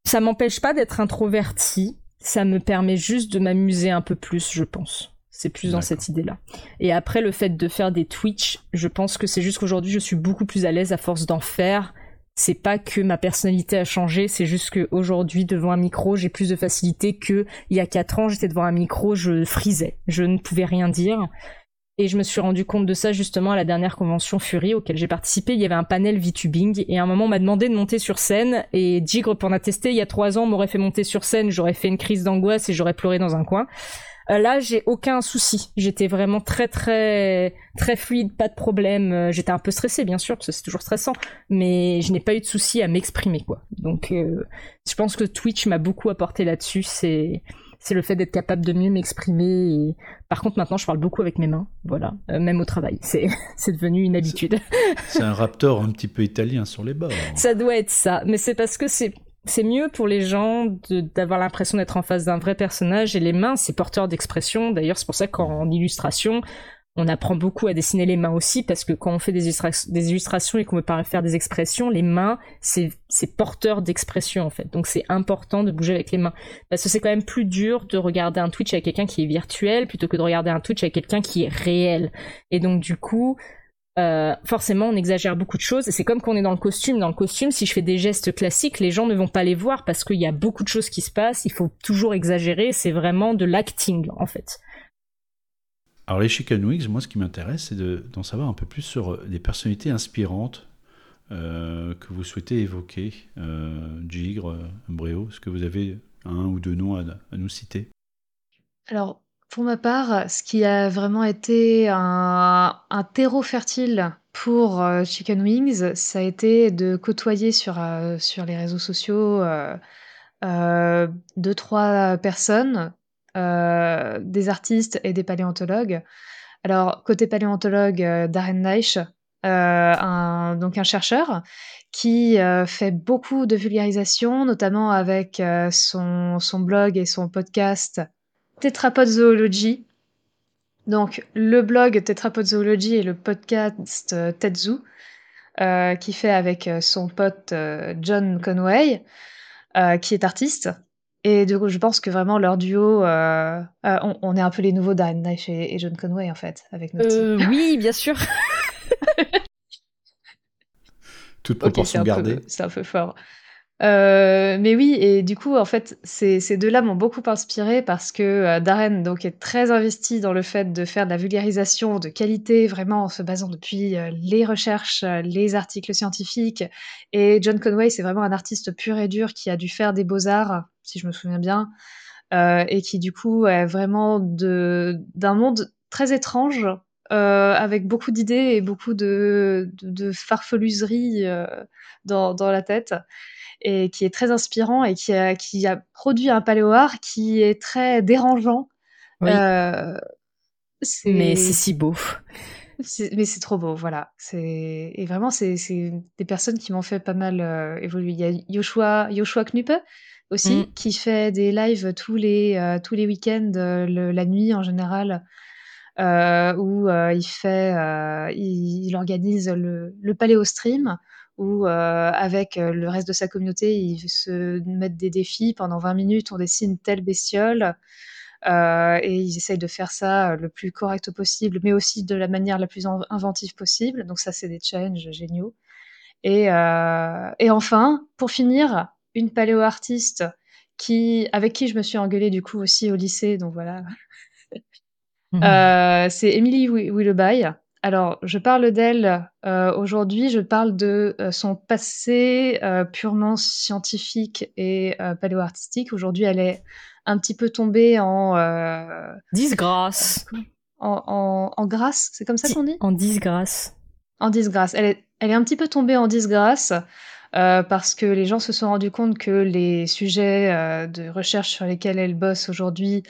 Ça m'empêche pas d'être introverti. Ça me permet juste de m'amuser un peu plus, je pense. C'est plus dans cette idée-là. Et après, le fait de faire des Twitch, je pense que c'est juste qu'aujourd'hui, je suis beaucoup plus à l'aise à force d'en faire. C'est pas que ma personnalité a changé, c'est juste qu'aujourd'hui, devant un micro, j'ai plus de facilité que il y a quatre ans, j'étais devant un micro, je frisais. Je ne pouvais rien dire. Et je me suis rendu compte de ça justement à la dernière convention Fury auquel j'ai participé. Il y avait un panel VTubing et à un moment on m'a demandé de monter sur scène et Digre pour en attester il y a trois ans m'aurait fait monter sur scène, j'aurais fait une crise d'angoisse et j'aurais pleuré dans un coin. Euh, là j'ai aucun souci, j'étais vraiment très très très fluide, pas de problème. Euh, j'étais un peu stressée bien sûr parce que c'est toujours stressant, mais je n'ai pas eu de souci à m'exprimer quoi. Donc euh, je pense que Twitch m'a beaucoup apporté là-dessus. C'est c'est le fait d'être capable de mieux m'exprimer. Par contre, maintenant, je parle beaucoup avec mes mains, voilà, euh, même au travail. C'est, c'est devenu une habitude. c'est un raptor un petit peu italien sur les bords. Ça doit être ça, mais c'est parce que c'est c'est mieux pour les gens d'avoir l'impression d'être en face d'un vrai personnage et les mains c'est porteur d'expression d'ailleurs c'est pour ça qu'en illustration on apprend beaucoup à dessiner les mains aussi parce que quand on fait des, illustrations et qu'on veut faire des expressions, les mains, c'est porteur d'expression en fait. Donc c'est important de bouger avec les mains. Parce que c'est quand même plus dur de regarder un Twitch avec quelqu'un qui est virtuel plutôt que de regarder un Twitch avec quelqu'un qui est réel. Et donc du coup, euh, forcément on exagère beaucoup de choses. Et c'est comme qu'on est dans le costume. Dans le costume, si je fais des gestes classiques, les gens ne vont pas les voir parce qu'il y a beaucoup de choses qui se passent. Il faut toujours exagérer. C'est vraiment de l'acting en fait. Alors les Chicken Wings, moi ce qui m'intéresse, c'est d'en savoir un peu plus sur des personnalités inspirantes euh, que vous souhaitez évoquer. Euh, Gigre, Bréo, est-ce que vous avez un ou deux noms à, nous citer? Alors, pour ma part, ce qui a vraiment été un terreau fertile pour, Chicken Wings, ça a été de côtoyer sur, sur les réseaux sociaux, heu heu, 2-3 personnes, heu, des artistes et des paléontologues. Alors côté paléontologue, heu, Darren Naish, heu, un donc un chercheur qui, fait beaucoup de vulgarisation, notamment avec, son son blog et son podcast Tetrapod Zoology. Donc le blog Tetrapod Zoology et le podcast euh, Tetsu, euh, qui fait avec euh, son pote John Conway, qui est artiste. Et du coup, je pense que vraiment leur duo, on, est un peu les nouveaux Dan Knife et, John Conway en fait, avec notre. oui, bien sûr. Toute proportion gardée. C'est un peu fort. Euh, mais oui, et du coup, en fait, ces, deux-là m'ont beaucoup inspiré parce que euh, Darren donc, est très investi dans le fait de faire de la vulgarisation de qualité, vraiment en se basant depuis euh, les recherches, les articles scientifiques. Et John Conway, c'est vraiment un artiste pur et dur qui a dû faire des beaux-arts, si je me souviens bien, et qui du coup est vraiment d'un monde très étrange, avec beaucoup d'idées et beaucoup de, de, farfeluseries dans la tête et qui est très inspirant et qui a, qui a produit un paléoart qui est très dérangeant. Euh, mais c'est si beau. Mais c'est trop beau, voilà. Et vraiment, c'est des personnes qui m'ont fait pas mal euh, évoluer. Il y a Joshua, Joshua Knuppe aussi, mm. qui fait des lives tous les, euh, tous les week-ends, la nuit en général, où il fait, il, organise le, le Paléo Stream où euh, avec euh, le reste de sa communauté, ils se mettent des défis. Pendant 20 minutes, on dessine telle bestiole. Euh, et ils essayent de faire ça le plus correct possible, mais aussi de la manière la plus inventive possible. Donc ça, c'est des challenges géniaux. Et, et enfin, pour finir, une paléo-artiste qui, avec qui je me suis engueulée du coup aussi au lycée, donc voilà. Mmh. c'est Emily Willoughby, alors, je parle d'elle euh, aujourd'hui, je parle de euh, son passé euh, purement scientifique et paléo-artistique. Aujourd'hui, elle est un petit peu tombée en... disgrâce. En, en, grâce, c'est comme ça qu'on dit? En disgrâce. En disgrâce. Elle est, elle est un petit peu tombée en disgrâce. parce que les gens se sont rendus compte que les sujets de recherche sur lesquels elle bosse aujourd'hui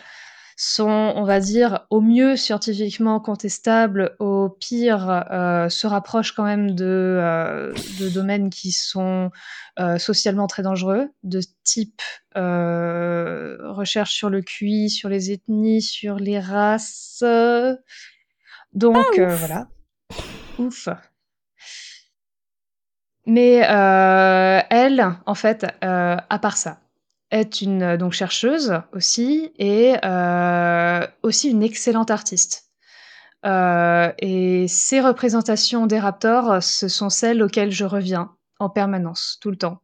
sont, on va dire, au mieux scientifiquement contestables, au pire euh, se rapprochent quand même de, euh, de domaines qui sont euh, socialement très dangereux, de type recherche sur le QI, sur les ethnies, sur les races. Donc ah, voilà. Ouf. Mais elle, en fait, à part ça, est une euh, donc chercheuse aussi et euh, aussi une excellente artiste. Euh, et ces représentations des raptors, ce sont celles auxquelles je reviens en permanence, tout le temps.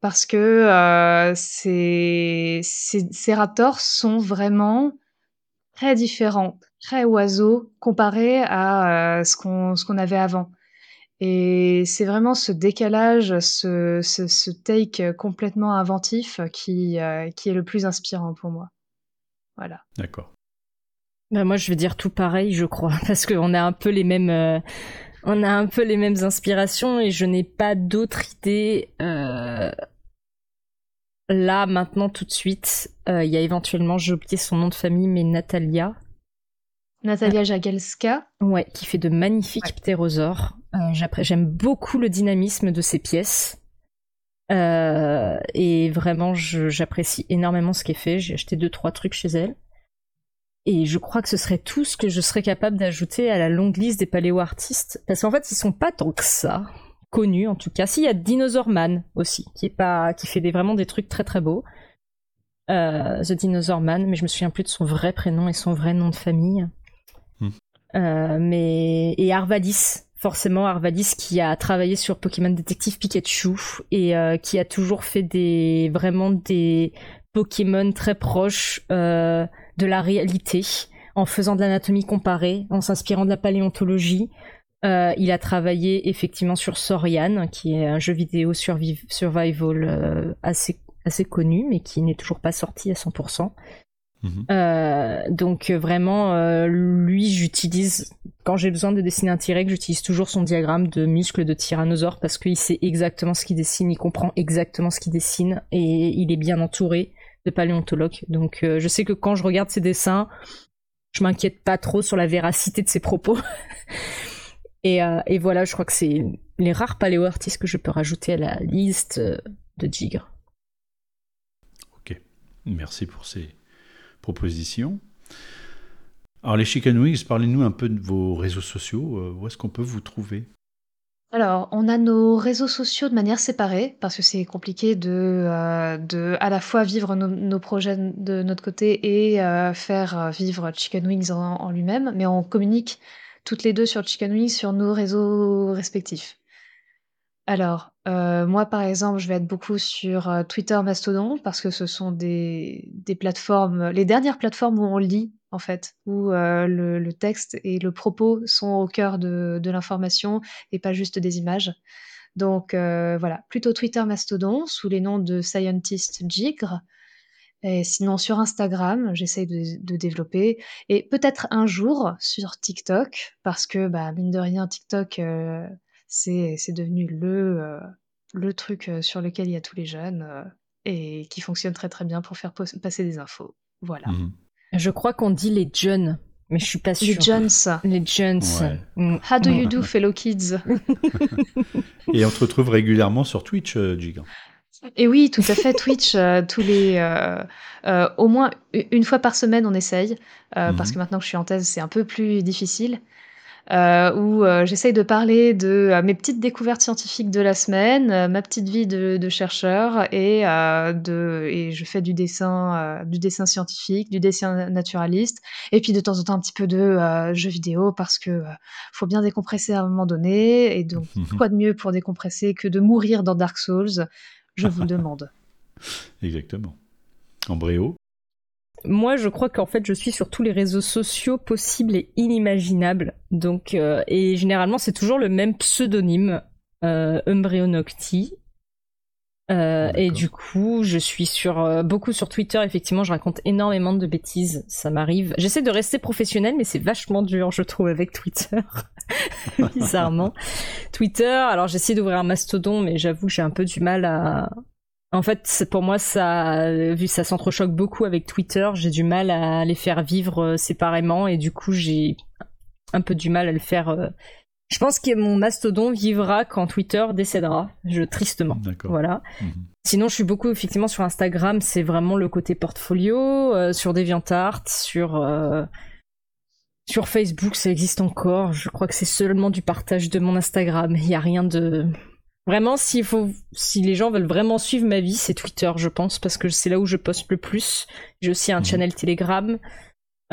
Parce que ces, ces, raptors sont vraiment très différents, très oiseaux comparés à ce qu'on avait avant. Et c'est vraiment ce décalage, ce, ce, take complètement inventif qui, euh, qui est le plus inspirant pour moi. Voilà. D'accord. Bah moi, je vais dire tout pareil, je crois, parce qu'on a un peu les mêmes, euh, on a un peu les mêmes inspirations et je n'ai pas d'autre idée euh, là maintenant tout de suite. Il y a éventuellement, j'ai oublié son nom de famille, mais Natalia. Natalia Jagelska. Ouais, qui fait de magnifiques ptérosaures. Euh, j'aime beaucoup le dynamisme de ses pièces. Euh, et vraiment, j'apprécie énormément ce qu'elle fait. J'ai acheté deux, trois trucs chez elle. Et je crois que ce serait tout ce que je serais capable d'ajouter à la longue liste des paléo-artistes. Parce qu'en fait, ils sont pas tant que ça. Connus, en tout cas. Si, il y a Dinosaur Man aussi, qui est pas, qui fait des, vraiment des trucs très très beaux. Euh, The Dinosaur Man, mais je me souviens plus de son vrai prénom et son vrai nom de famille. Hmm. mais et Arvadis forcément Arvalis qui a travaillé sur Pokémon Détective Pikachu et qui a toujours fait des vraiment des Pokémon très proches de la réalité en faisant de l'anatomie comparée, en s'inspirant de la paléontologie. Euh, il a travaillé effectivement sur Sorian, qui est un jeu vidéo survival euh, assez connu, mais qui n'est toujours pas sorti à 100%. Mhm. Euh, donc vraiment, lui, j'utilise, quand j'ai besoin de dessiner un T-Rex, j'utilise toujours son diagramme de muscles de tyrannosaure parce qu'il sait exactement ce qu'il dessine, il comprend exactement ce qu'il dessine et il est bien entouré de paléontologues. Donc je sais que quand je regarde ses dessins, je m'inquiète pas trop sur la véracité de ses propos. Euh, et, voilà, je crois que c'est les rares paléo-artistes que je peux rajouter à la liste euh, de Jigre. Ok, merci pour ces Alors les Chicken Wings, parlez-nous un peu de vos réseaux sociaux. Euh, où est-ce qu'on peut vous trouver? Alors, on a nos réseaux sociaux de manière séparée, parce que c'est compliqué de, de à la fois vivre nos, projets de notre côté et faire vivre Chicken Wings en, en lui-même, mais on communique toutes les deux sur Chicken Wings sur nos réseaux respectifs. Alors, euh, moi, par exemple, je vais être beaucoup sur euh, Twitter, Mastodon, parce que ce sont des, plateformes, les dernières plateformes où on lit, en fait, où euh, le, texte et le propos sont au cœur de, l'information et pas juste des images. Donc voilà, plutôt Twitter, Mastodon, sous les noms de Scientist Jigre. Et sinon, sur Instagram, j'essaye de, développer. Et peut-être un jour sur TikTok, parce que, bah, mine de rien, TikTok, c'est devenu le, euh, le truc euh, sur lequel il y a tous les jeunes et qui fonctionne très très bien pour faire passer des infos. Voilà. Mhm. Je crois qu'on dit les jeunes, mais je suis pas sûre. Les jeunes. Les jeunes. Mm. How do you do, fellow kids? Et on te retrouve régulièrement sur Twitch, Gigant. Et oui, tout à fait, Twitch, euh, tous les, euh, euh, au moins une fois par semaine, on essaye, parce mhm. que maintenant que je suis en thèse, c'est un peu plus difficile. Où j'essaye de parler de mes petites découvertes scientifiques de la semaine, ma petite vie de, chercheur, et, de, et je fais du dessin, du dessin scientifique, du dessin naturaliste, et puis de temps en temps un petit peu de jeux vidéo, parce que faut bien décompresser à un moment donné, et donc quoi de mieux pour décompresser que de mourir dans Dark Souls? Je vous demande. Exactement. Embréo moi, je crois qu'en fait, je suis sur tous les réseaux sociaux possibles et inimaginables. Donc, euh, et généralement, c'est toujours le même pseudonyme, euh, Nocti. Euh, et du coup, je suis sur euh, beaucoup sur Twitter. Effectivement, je raconte énormément de bêtises. Ça m'arrive. J'essaie de rester professionnel, mais c'est vachement dur, je trouve, avec Twitter. Bizarrement. Twitter. Alors, j'essaie d'ouvrir un mastodon, mais j'avoue que j'ai un peu du mal à. En fait, pour moi, ça, vu ça s'entrechoque beaucoup avec Twitter, j'ai du mal à les faire vivre euh, séparément, et du coup, j'ai un peu du mal à le faire je pense que mon mastodon vivra quand Twitter décédera, je tristement. Voilà. Mhm. Sinon, je suis beaucoup effectivement sur Instagram, c'est vraiment le côté portfolio, euh, sur DeviantArt, sur euh, sur Facebook, ça existe encore. Je crois que c'est seulement du partage de mon Instagram. Il y a rien de vraiment s'il faut si les gens veulent vraiment suivre ma vie, c'est Twitter, je pense, parce que c'est là où je poste le plus. J'ai aussi un mhm. channel Telegram.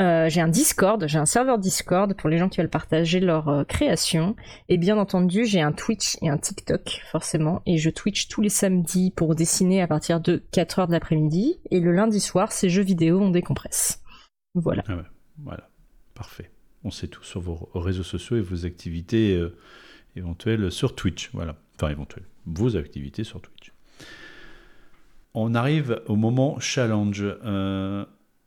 Euh, j'ai un Discord, j'ai un serveur Discord pour les gens qui veulent partager leur euh, création. Et bien entendu, j'ai un Twitch et un TikTok, forcément. Et je Twitch tous les samedis pour dessiner à partir de 4h de l'après-midi. Et le lundi soir, c'est jeux vidéo, on décompresse. Voilà. Ah voilà, parfait. On sait tout sur vos réseaux sociaux et vos activités euh, éventuelles sur Twitch. Voilà, enfin éventuelles, vos activités sur Twitch. On arrive au moment challenge.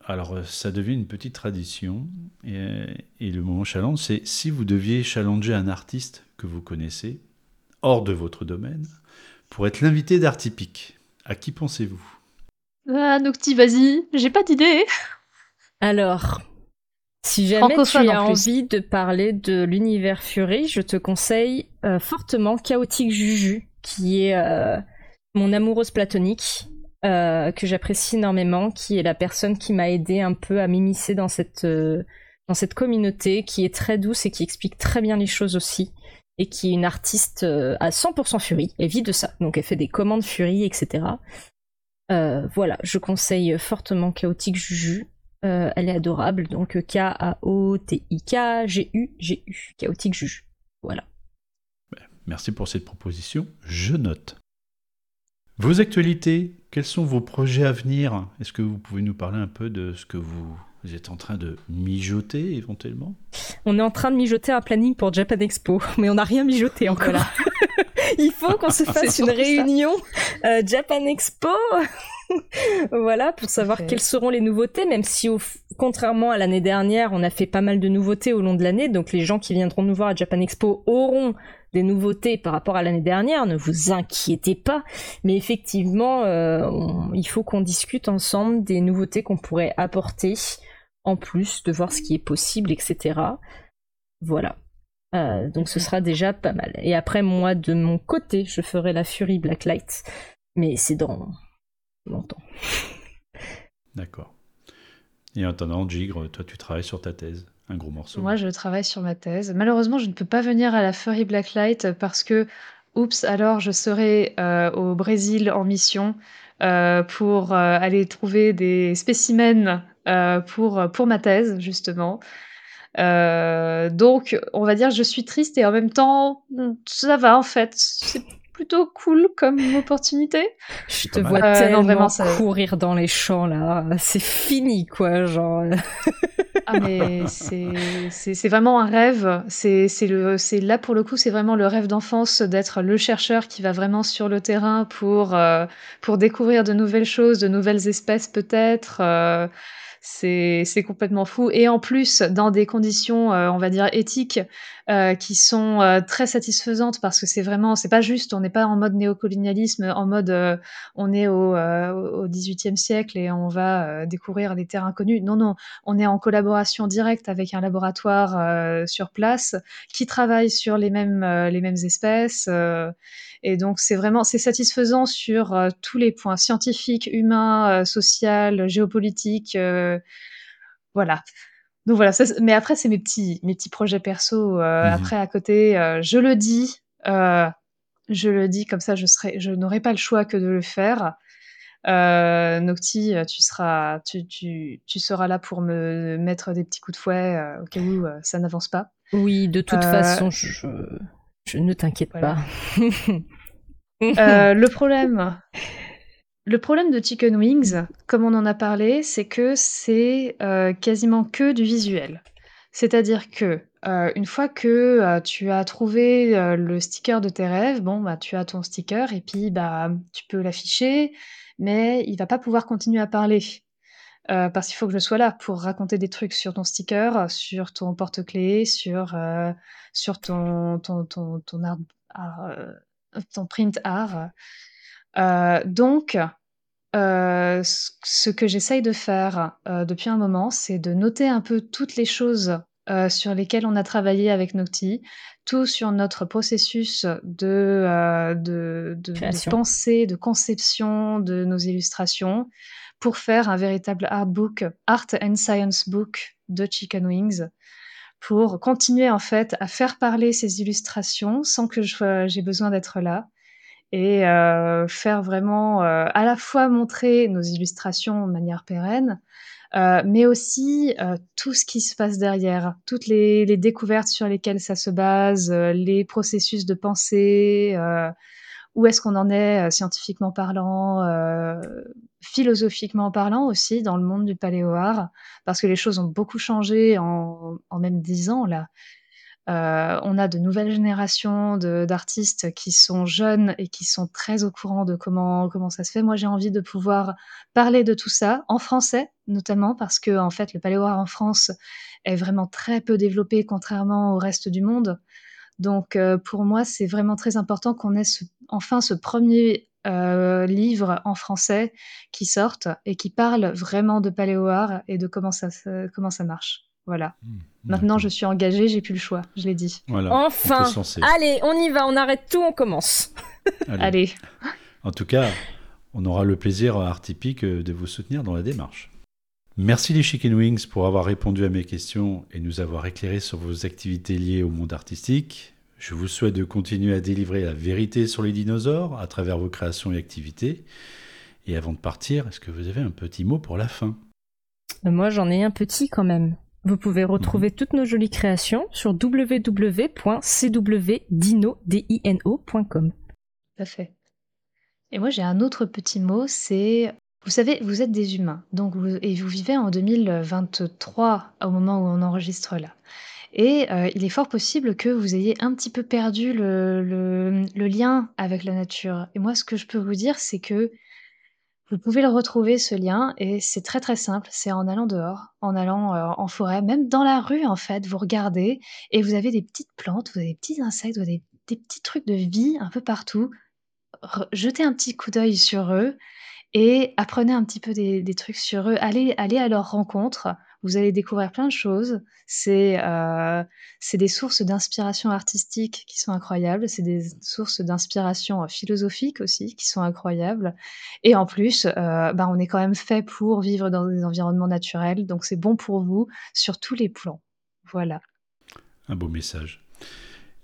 Alors, euh, ça devient une petite tradition. Et, le moment challenge, c'est si vous deviez challenger un artiste que vous connaissez, hors de votre domaine, pour être l'invité d'Artipic, à qui pensez-vous? Ah, Nocti, vas-y, j'ai pas d'idée. Alors, si jamais tu as envie de parler de l'univers Fury, je te conseille euh, fortement Chaotique Juju, qui est euh, mon amoureuse platonique euh, que j'apprécie énormément, qui est la personne qui m'a aidé un peu à m'immiscer dans cette dans cette communauté, qui est très douce et qui explique très bien les choses aussi, et qui est une artiste à 100% Fury, elle vit de ça, donc elle fait des commandes Fury, etc. voilà, je conseille fortement Chaotique Juju. Elle est adorable, donc K-A-O-T-I-K-G-U-G-U, Chaotique Juju. Voilà. Merci pour cette proposition, je note. Vos actualités, quels sont vos projets à venir? Est-ce que vous pouvez nous parler un peu de ce que vous êtes en train de mijoter éventuellement? On est en train de mijoter un planning pour Japan Expo, mais on n'a rien mijoté encore. Il faut qu'on se fasse une réunion euh, Japan Expo voilà, pour savoir quelles seront les nouveautés, même si contrairement à l'année dernière, on a fait pas mal de nouveautés au long de l'année, donc les gens qui viendront nous voir à Japan Expo auront des nouveautés par rapport à l'année dernière, ne vous inquiétez pas, mais effectivement, euh, il faut qu'on discute ensemble des nouveautés qu'on pourrait apporter, en plus de voir ce qui est possible, etc. Voilà. Euh, donc ce sera déjà pas mal. Et après, moi, de mon côté, je ferai la Fury Blacklight, mais c'est dans longtemps. D'accord. Et en attendant, Gigre, toi, tu travailles sur ta thèse, un gros morceau. Moi, je travaille sur ma thèse. Malheureusement, je ne peux pas venir à la Furry Blacklight parce que, oups, alors je serai euh, au Brésil en mission euh, pour euh, aller trouver des spécimens pour, pour ma thèse, justement. Donc, on va dire, je suis triste et en même temps, ça va en fait. C'est plutôt cool comme opportunité. Je te vois tellement vraiment, courir dans les champs là, c'est fini quoi, genre. ah mais c'est vraiment un rêve. C'est le c'est là pour le coup c'est vraiment le rêve d'enfance d'être le chercheur qui va vraiment sur le terrain pour euh, pour découvrir de nouvelles choses, de nouvelles espèces peut-être. Euh, c'est complètement fou. Et en plus, dans des conditions, euh, on va dire, éthiques, euh, qui sont euh, très satisfaisantes parce que c'est vraiment, c'est pas juste, on n'est pas en mode néocolonialisme, en mode on est au, au 18e siècle et on va découvrir les terres inconnues. Non, non, on est en collaboration directe avec un laboratoire sur place qui travaille sur les mêmes, les mêmes espèces. Et donc c'est vraiment c'est satisfaisant sur euh, tous les points scientifiques, humains, euh, social, géopolitiques, euh, voilà. Donc voilà, mais après c'est mes petits mes petits projets perso. Mmh après à côté, je le dis, je le dis comme ça, je serai, je n'aurai pas le choix que de le faire. Nocti, tu seras, tu, tu, tu, seras là pour me mettre des petits coups de fouet au cas où ça n'avance pas. Oui, de toute façon, je, je ne t'inquiète pas. Euh, le problème, le problème de Chicken Wings, comme on en a parlé, c'est que c'est euh, quasiment que du visuel. C'est-à-dire que euh, une fois que tu as trouvé le sticker de tes rêves, bon bah tu as ton sticker et puis bah tu peux l'afficher, mais il va pas pouvoir continuer à parler. parce qu'il faut que je sois là pour raconter des trucs sur ton sticker, sur ton porte-clés, sur, sur ton, ton, ton, ton art, ton print art. Euh, donc, euh, ce que j'essaye de faire euh, depuis un moment, c'est de noter un peu toutes les choses sur lesquelles on a travaillé avec Nocti, tout sur notre processus de, de, de, pensée, de conception de nos illustrations, pour faire un véritable art book, art and science book de Chicken Wings, pour continuer en fait à faire parler ces illustrations sans que j'ai besoin d'être là et euh, faire vraiment euh, à la fois montrer nos illustrations de manière pérenne, euh, mais aussi tout ce qui se passe derrière, toutes les, les, découvertes sur lesquelles ça se base, les processus de pensée, où est-ce qu'on en est scientifiquement parlant, philosophiquement parlant aussi dans le monde du paléo-art, parce que les choses ont beaucoup changé en, même dix ans là. Euh, on a de nouvelles générations d'artistes qui sont jeunes et qui sont très au courant de comment, comment ça se fait. Moi, j'ai envie de pouvoir parler de tout ça en français, notamment parce que en fait, le paléo-art en France est vraiment très peu développé, contrairement au reste du monde. Donc, euh, pour moi, c'est vraiment très important qu'on ait enfin ce premier euh, livres en français qui sortent et qui parlent vraiment de paléo-art et de comment ça, comment ça marche. Voilà. Hmm, Maintenant, je suis engagée, j'ai plus le choix, je l'ai dit. enfin Allez, on y va, on arrête tout, on commence. Allez. En tout cas, on aura le plaisir artypique de vous soutenir dans la démarche. Merci les Chicken Wings pour avoir répondu à mes questions et nous avoir éclairé sur vos activités liées au monde artistique. Je vous souhaite de continuer à délivrer la vérité sur les dinosaures à travers vos créations et activités. Et avant de partir, est-ce que vous avez un petit mot pour la fin? Moi, j'en ai un petit quand même. Vous pouvez retrouver toutes nos jolies créations sur www.cwdino.com. Tout à fait. Et moi, j'ai un autre petit mot, c'est vous savez, vous êtes des humains, donc et vous vivez en 2023 au moment où on enregistre là. Et euh, il est fort possible que vous ayez un petit peu perdu le, le lien avec la nature. Et moi, ce que je peux vous dire, c'est que vous pouvez le retrouver ce lien et c'est très très simple, c'est en allant dehors, en allant euh, en forêt, même dans la rue en fait, vous regardez et vous avez des petites plantes, vous avez des petits insectes, vous avez des, petits trucs de vie un peu partout. jetez un petit coup d'œil sur eux et apprenez un petit peu des, trucs sur eux. Allez, allez à leur rencontre. Vous allez découvrir plein de choses. C'est euh, des sources d'inspiration artistique qui sont incroyables. C'est des sources d'inspiration philosophique aussi qui sont incroyables. Et en plus, euh, ben, on est quand même fait pour vivre dans des environnements naturels. Donc c'est bon pour vous sur tous les plans. Voilà. Un beau message.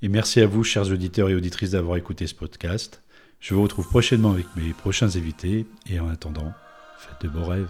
Et merci à vous, chers auditeurs et auditrices, d'avoir écouté ce podcast. Je vous retrouve prochainement avec mes prochains invités et en attendant, faites de beaux rêves.